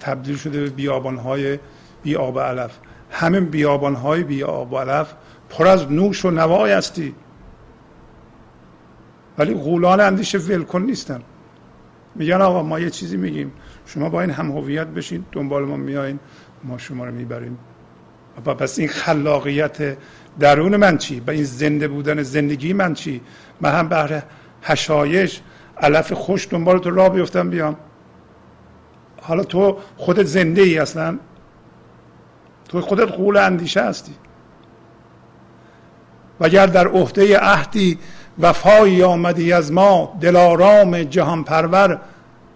تبدیل شده به بیابان های بی آب علف. همین بیابان های بی علف پر از نوش و نوای هستی. ولی غولان اندیشه ولکن نیستن. میگن آقا ما یه چیزی میگیم. شما با این هم هویت بشین دنبال ما میایین ما شما رو می‌بریم. و پس این خلاقیت درون من چی؟ با این زنده بودن زندگی من چی؟ من هم بهر هشایش علف خوش دنبال تو راه بیفتم بیام. حالا تو خودت زنده ای اصلا؟ تو خودت قول اندیشه هستی. و اگر در عهده عهدی وفایی آمدی از ما دلارام جهان پرور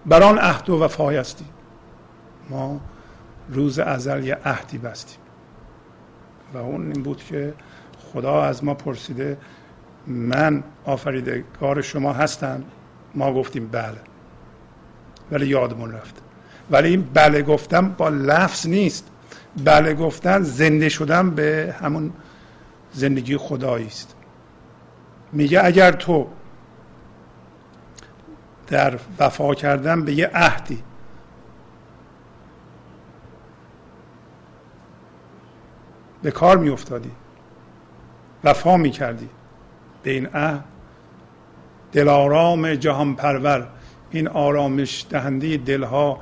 بر آن عهد و وفای هستی. ما روز ازل یه عهدی بستیم. و اون این بود که خدا از ما پرسیده من آفریدگار شما هستم؟ ما گفتیم بله. ولی یادمون رفت. ولی این بله گفتم با لفظ نیست. بله گفتن زنده شدن به همون زندگی خدایی است. میگه اگر تو در وفا کردن به یه عهدی به کار میافتادی وفا می‌کردی به این عهد دلارام جهان پرور این آرامش دهنده دلها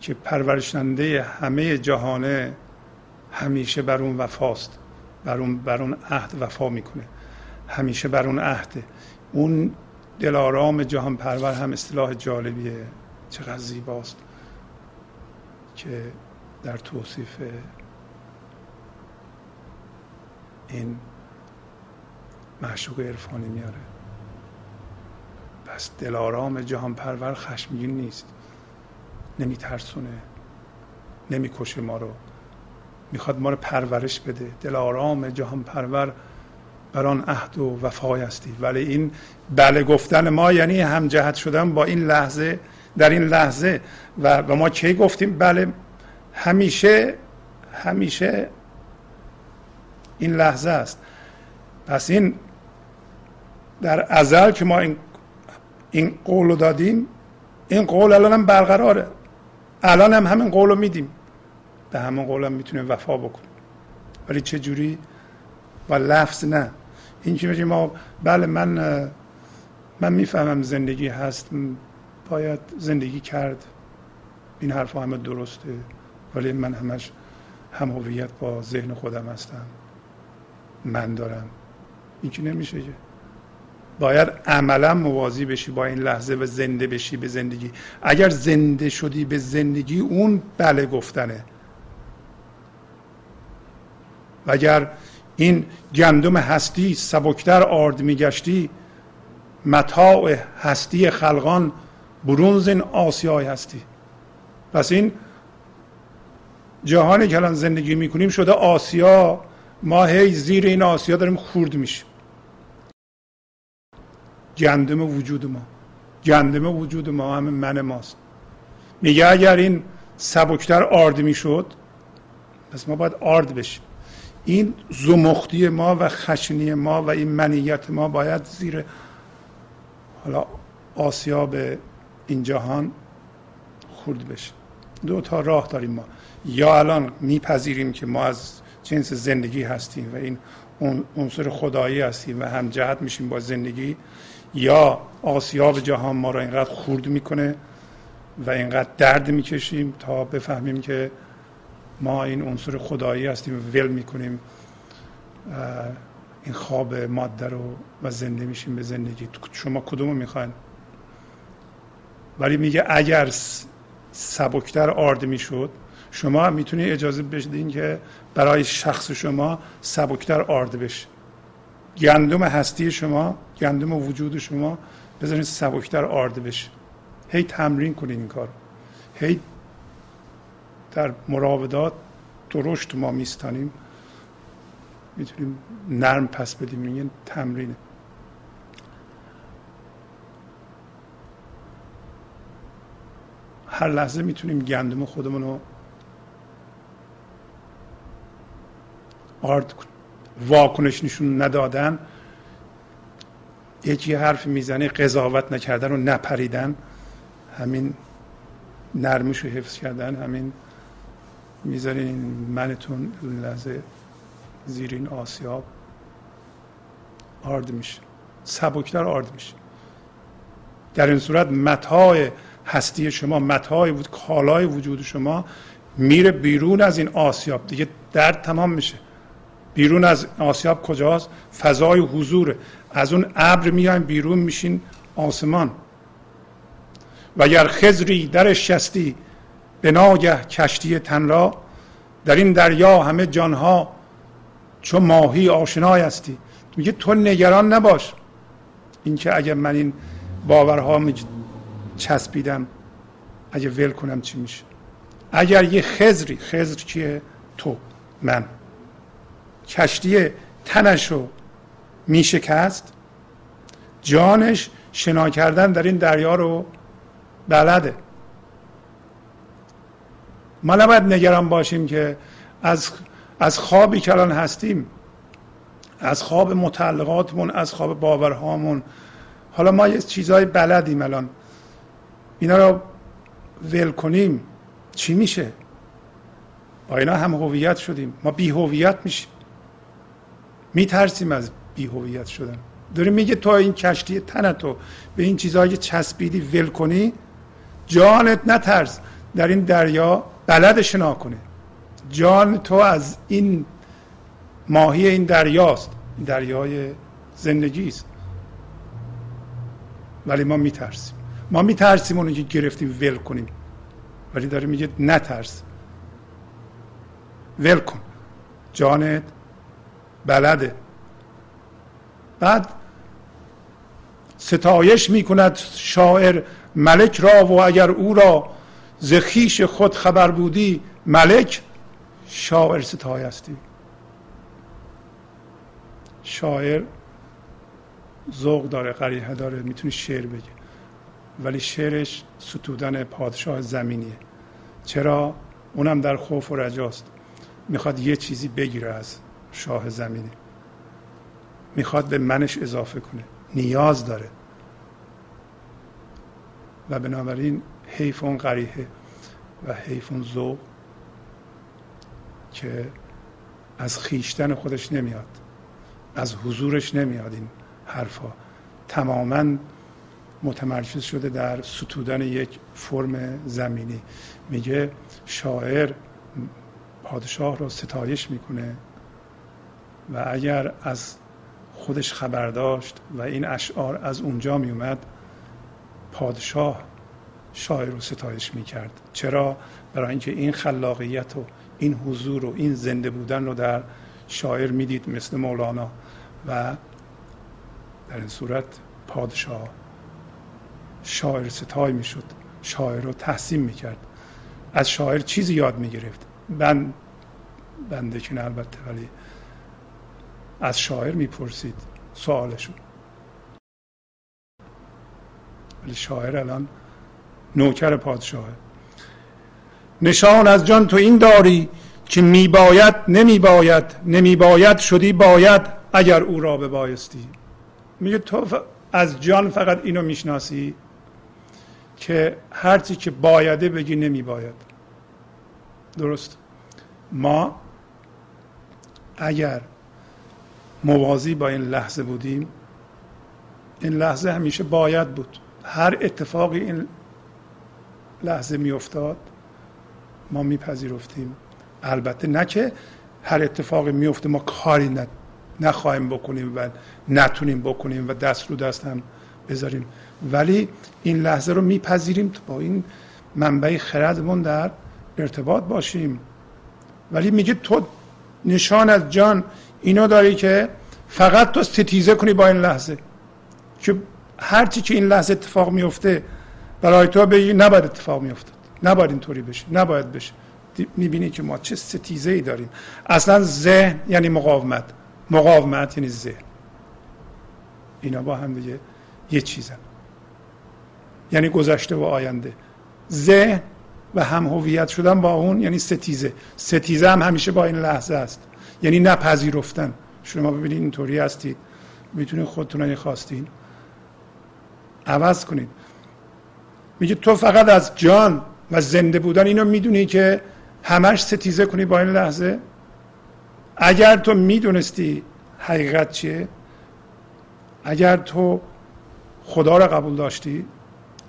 که پرورشنده همه جهانه همیشه بر اون وفاست. بر اون, بر اون عهد وفا می‌کنه. همیشه بر اون عهده اون دلارام جهان پرور هم اصطلاح جالبیه. چقدر زیباست که در توصیف این معشوق عرفانی میاره. پس دلارام جهان پرور خشمگین نیست. نمیترسونه. نمی‌کشه ما رو. می‌خواد ما رو پرورش بده. دلارام جهان پرور بر آن عهد و وفای هستی. ولی این بله گفتن ما یعنی همجهت شدن با این لحظه در این لحظه. و, و ما کی گفتیم؟ بله همیشه همیشه این لحظه است. پس این در ازل که ما این این قول رو دادیم این قول الان هم برقراره. الان هم همین قول رو میدیم. به همون قول هم می‌تونیم وفا بکنیم ولی چه جوری با لفظ نه. این که ما بله من من می‌فهمم زندگی هست. باید زندگی کرد. این حرف همه درسته. ولی من همش هم هویت با ذهن خودم هستم. من دارم. این که نمیشه که؟ باید عملا موازی بشی با این لحظه و زنده بشی به زندگی. اگر زنده شدی به زندگی اون بله گفتنه. و اگر این گندم هستی سبکتر آرد میگشتی متاع هستی خلقان برونز این آسیای هستی. پس این جهانی که الان زندگی می‌کنیم شده آسیا ما هی زیر این آسیا داریم خورد میشیم. گندم وجود ما گندم وجود ما همه من ماست. میگه اگر این سبکتر آرد می‌شد پس ما باید آرد بشیم. این زمختی ما و خشنی ما و این منیت ما باید زیر حالا آسیا به این جهان خورد بشه. دو تا راه داریم ما. یا الان میپذیریم که ما از جنس زندگی هستیم و این عنصر خدایی هستیم و هم جهت میشیم با زندگی یا آسیاب جهان ما را اینقدر خورد می‌کنه و اینقدر درد می‌کشیم تا بفهمیم که ما این عنصر خدایی هستیم و ول می‌کنیم این خواب ماده رو و زنده میشیم به زندگی. شما کدوم رو می‌خواین؟ ولی میگه اگر سبکتر آرد می‌شد شما می‌تونید اجازه بدین که برای شخص شما سبکتر آرد بشه گندم هستی شما گندم وجود شما بذارین سبکتر آرد بشه هی تمرین کنید این کار هی در مراودات درشت ما میستانیم. می‌تونیم نرم پس بدیم. این تمرینه. هر لحظه می‌تونیم گندم خودمون رو آرد واکنش نشون ندادن. یکی حرف می‌زنه قضاوت نکردن و نپریدن. همین نرمش رو حفظ کردن همین می‌ذارین منتون لحظه زیر این آسیاب آرد میشه. سبکتر آرد میشه. در این صورت متای هستی شما متای بود کالای وجود شما میره بیرون از این آسیاب. دیگه درد تمام میشه. بیرون از آسیاب کجاست؟ فضای حضور. از اون ابر میایم بیرون میشین آسمان. و اگر خزری در شستی به ناگه کشتی تن را در این دریا همه جانها چون ماهی آشنای هستی. میگه تو نگران نباش. اینکه اگر من این باورها چسبیدم اگه ول کنم چی میشه. اگر یه خزری خزر کیه؟ تو من. کشتی تنش رو میشکست جانش شنا کردن در این دریا رو بلده. ما نباید نگران باشیم که از از خوابی که الان هستیم از خواب متعلقاتمون از خواب باورهامون حالا ما یه چیزهای بلدیم الان. اینا رو ول کنیم. چی میشه؟ با اینا هم هویت شدیم. ما بی هویت میشیم. میترسیم از بی هویت شدن. داری میگه تو این کشتی تنتو به این چیزهایی چسبیدی ول کنی؟ جانت نترس. در این دریا بلد شنا کنه. جان تو از این ماهی این دریاست. این دریای زندگی است. ولی ما میترسیم. ما میترسیم اونو که گرفتیم ول کنیم. ولی داره میگه نترس. ول کن. جانت بلده. بعد ستایش می‌کند شاعر ملک را و اگر او را زخیش خود خبر بودی ملک شاعر ستایستی شاعر ذوق داره قریحه داره می‌تونه شعر بگه ولی شعرش ستودن پادشاه زمینیه. چرا؟ اونم در خوف و رجاست. می‌خواد یه چیزی بگیره از شاه زمینی. می‌خواد به منش اضافه کنه. نیاز داره. و بنابراین حیف اون قریحه و حیف اون ذوق که از خیشتن خودش نمیاد از حضورش نمیاد این حرفا. تماما متمرکز شده در ستودن یک فرم زمینی. میگه شاعر پادشاه رو ستایش می‌کنه و اگر از خودش خبر داشت و این اشعار از اونجا میومد پادشاه شاعر رو ستایش می‌کرد. چرا؟ برای اینکه این خلاقیت و این حضور و این زنده بودن رو در شاعر می‌دید مثل مولانا. و در این صورت پادشاه شاعر ستای می‌شد. شاعر رو تحسین می‌کرد. از شاعر چیزی یاد می‌گرفت. من بنده که البته ولی از شاعر می‌پرسید سوالشون ولی شاعر الان نوکر پادشاهه نشان از جان تو این داری که میباید نمیباید نمیباید شدی باید اگر او را ببایستی. میگه تو از جان فقط اینو می‌شناسی که هرچی که بایده بگی نمیباید. درست؟ ما اگر موازی با این لحظه بودیم این لحظه همیشه باید بود. هر اتفاقی این لحظه میافتاد ما میپذیرفتیم. البته نه که هر اتفاقی میفته ما کاری نخواهیم بکنیم و نتونیم بکنیم و دست رو دست هم بذاریم. ولی این لحظه رو میپذیریم با این منبع خردمون در ارتباط باشیم. ولی میگه تو نشان از جان اینو داری که فقط تو ستیزه کنی با این لحظه. که هرچی که این لحظه اتفاق میفته برای تو بگی نباید اتفاق میفته نباید اینطوری بشه. نباید بشه. می‌بینی که ما چه ستیزه ای داریم. اصلا ذهن یعنی مقاومت. مقاومت یعنی ذهن. اینا با هم دیگه یه چیزن. یعنی گذشته و آینده. ذهن و هم هویت شدن با اون یعنی ستیزه. ستیزه هم همیشه با این لحظه است. یعنی نپذیرفتن. شما ببینید اینطوری هستید. می‌تونید خودتون خواستین. عوض کنید. میگه تو فقط از جان و زنده بودن اینو می‌دونی که همش ستیزه کنی با این لحظه؟ اگر تو می‌دونستی حقیقت چیه؟ اگر تو خدا را قبول داشتی؟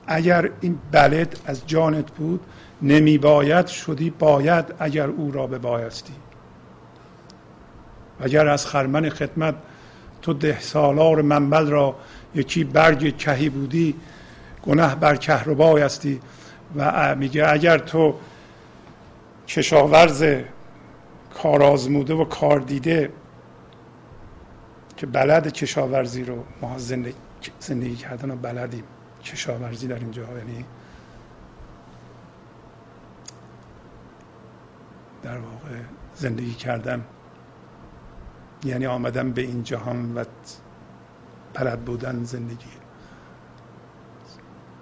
اگر این بلد از جانت بود نمی باید شدی باید اگر او را به بایستی. اگر از خرمن خدمت تو ده سالار منبل را یکی برگ کهی بودی گناه بر کهربا هستی و میگه اگر تو کشاورز کارآزموده و کار دیده که بلد کشاورزی رو ما زندگی, زندگی کردن و بلدیم کشاورزی در اینجا یعنی در واقع زندگی کردن یعنی آمدن به این جهان و بلد بودن زندگی.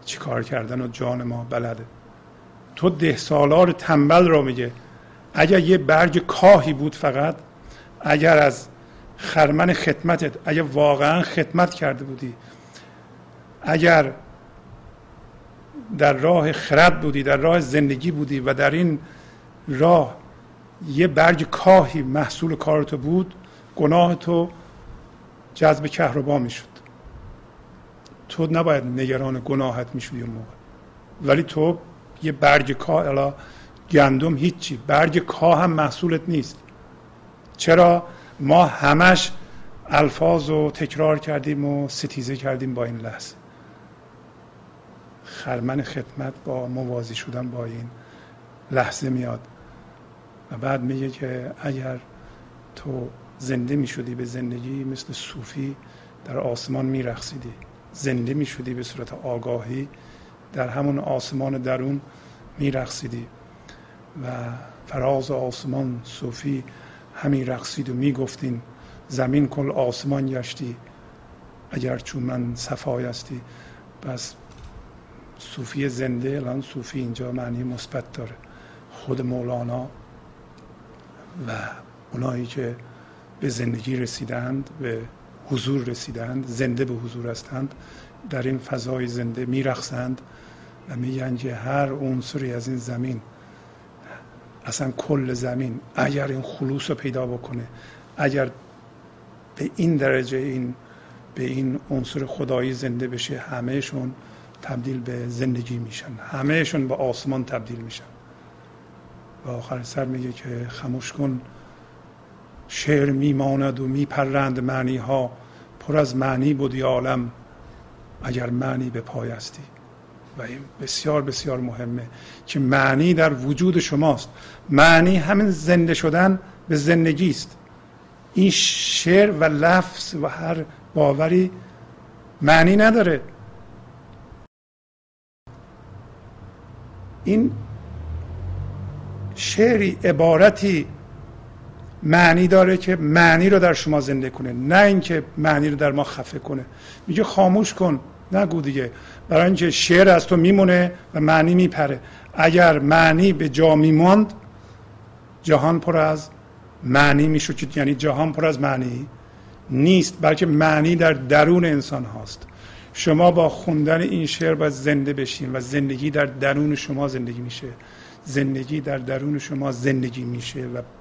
چیکار کردن و جان ما بلده. تو ده سالار تنبل را میگه. اگر یه برگ کاهی بود فقط اگر از خرمن خدمتت اگر واقعا خدمت کرده بودی اگر در راه خرد بودی در راه زندگی بودی و در این راه یه برگ کاهی محصول کارتو بود گناه تو جذب کهربا می‌شد. تو نباید نگران گناهت می‌شدی اون موقع. ولی تو یه برگ کاه الا گندم هیچی برگ کاه هم محصولت نیست. چرا؟ ما همش الفاظ رو تکرار کردیم و ستیزه کردیم با این لحظه. خرمن خدمت با موازی شدن با این لحظه میاد. و بعد میگه که اگر تو زنده می‌شدی به زندگی مثل صوفی در آسمان میرخصیدی زنده می‌شدی به صورت آگاهی در همون آسمان درون میرخصیدی و فراز آسمان صوفی همین رقصید و می‌گفتین زمین کل آسمان گشتی اگر چون من صفای هستی. پس صوفی زنده الان صوفی اینجا معنی مثبت داره خود مولانا و اونایی که به زندگی رسیدند به حضور رسیدند زنده به حضور هستند در این فضای زنده میرخصند و میگن که هر عنصری از این زمین اصلا کل زمین اگر این خلوص رو پیدا بکنه اگر به این درجه این به این عنصر خدایی زنده بشه همهشون تبدیل به زندگی میشن. همهشون به آسمان تبدیل میشن. و آخر سر میگه که خموش کن. شعر میماند و میپرند معنی ها پر از معنی بودی عالم اگر معنی به پایستی و این بسیار بسیار مهمه که معنی در وجود شماست. معنی همین زنده شدن به زندگی است. این شعر و لفظ و هر باوری معنی نداره. این شعری عبارتی معنی داره که معنی رو در شما زنده کنه نه اینکه معنی رو در ما خفه کنه. میگه خاموش کن نگو دیگه. برای اینکه شعر از تو میمونه و معنی میپره. اگر معنی به جا میماند جهان پر از معنی می‌شد یعنی جهان پر از معنی نیست بلکه معنی در درون انسان هاست. شما با خوندن این شعر باید زنده بشین و زندگی در درون شما زندگی میشه. زندگی در درون شما زندگی میشه و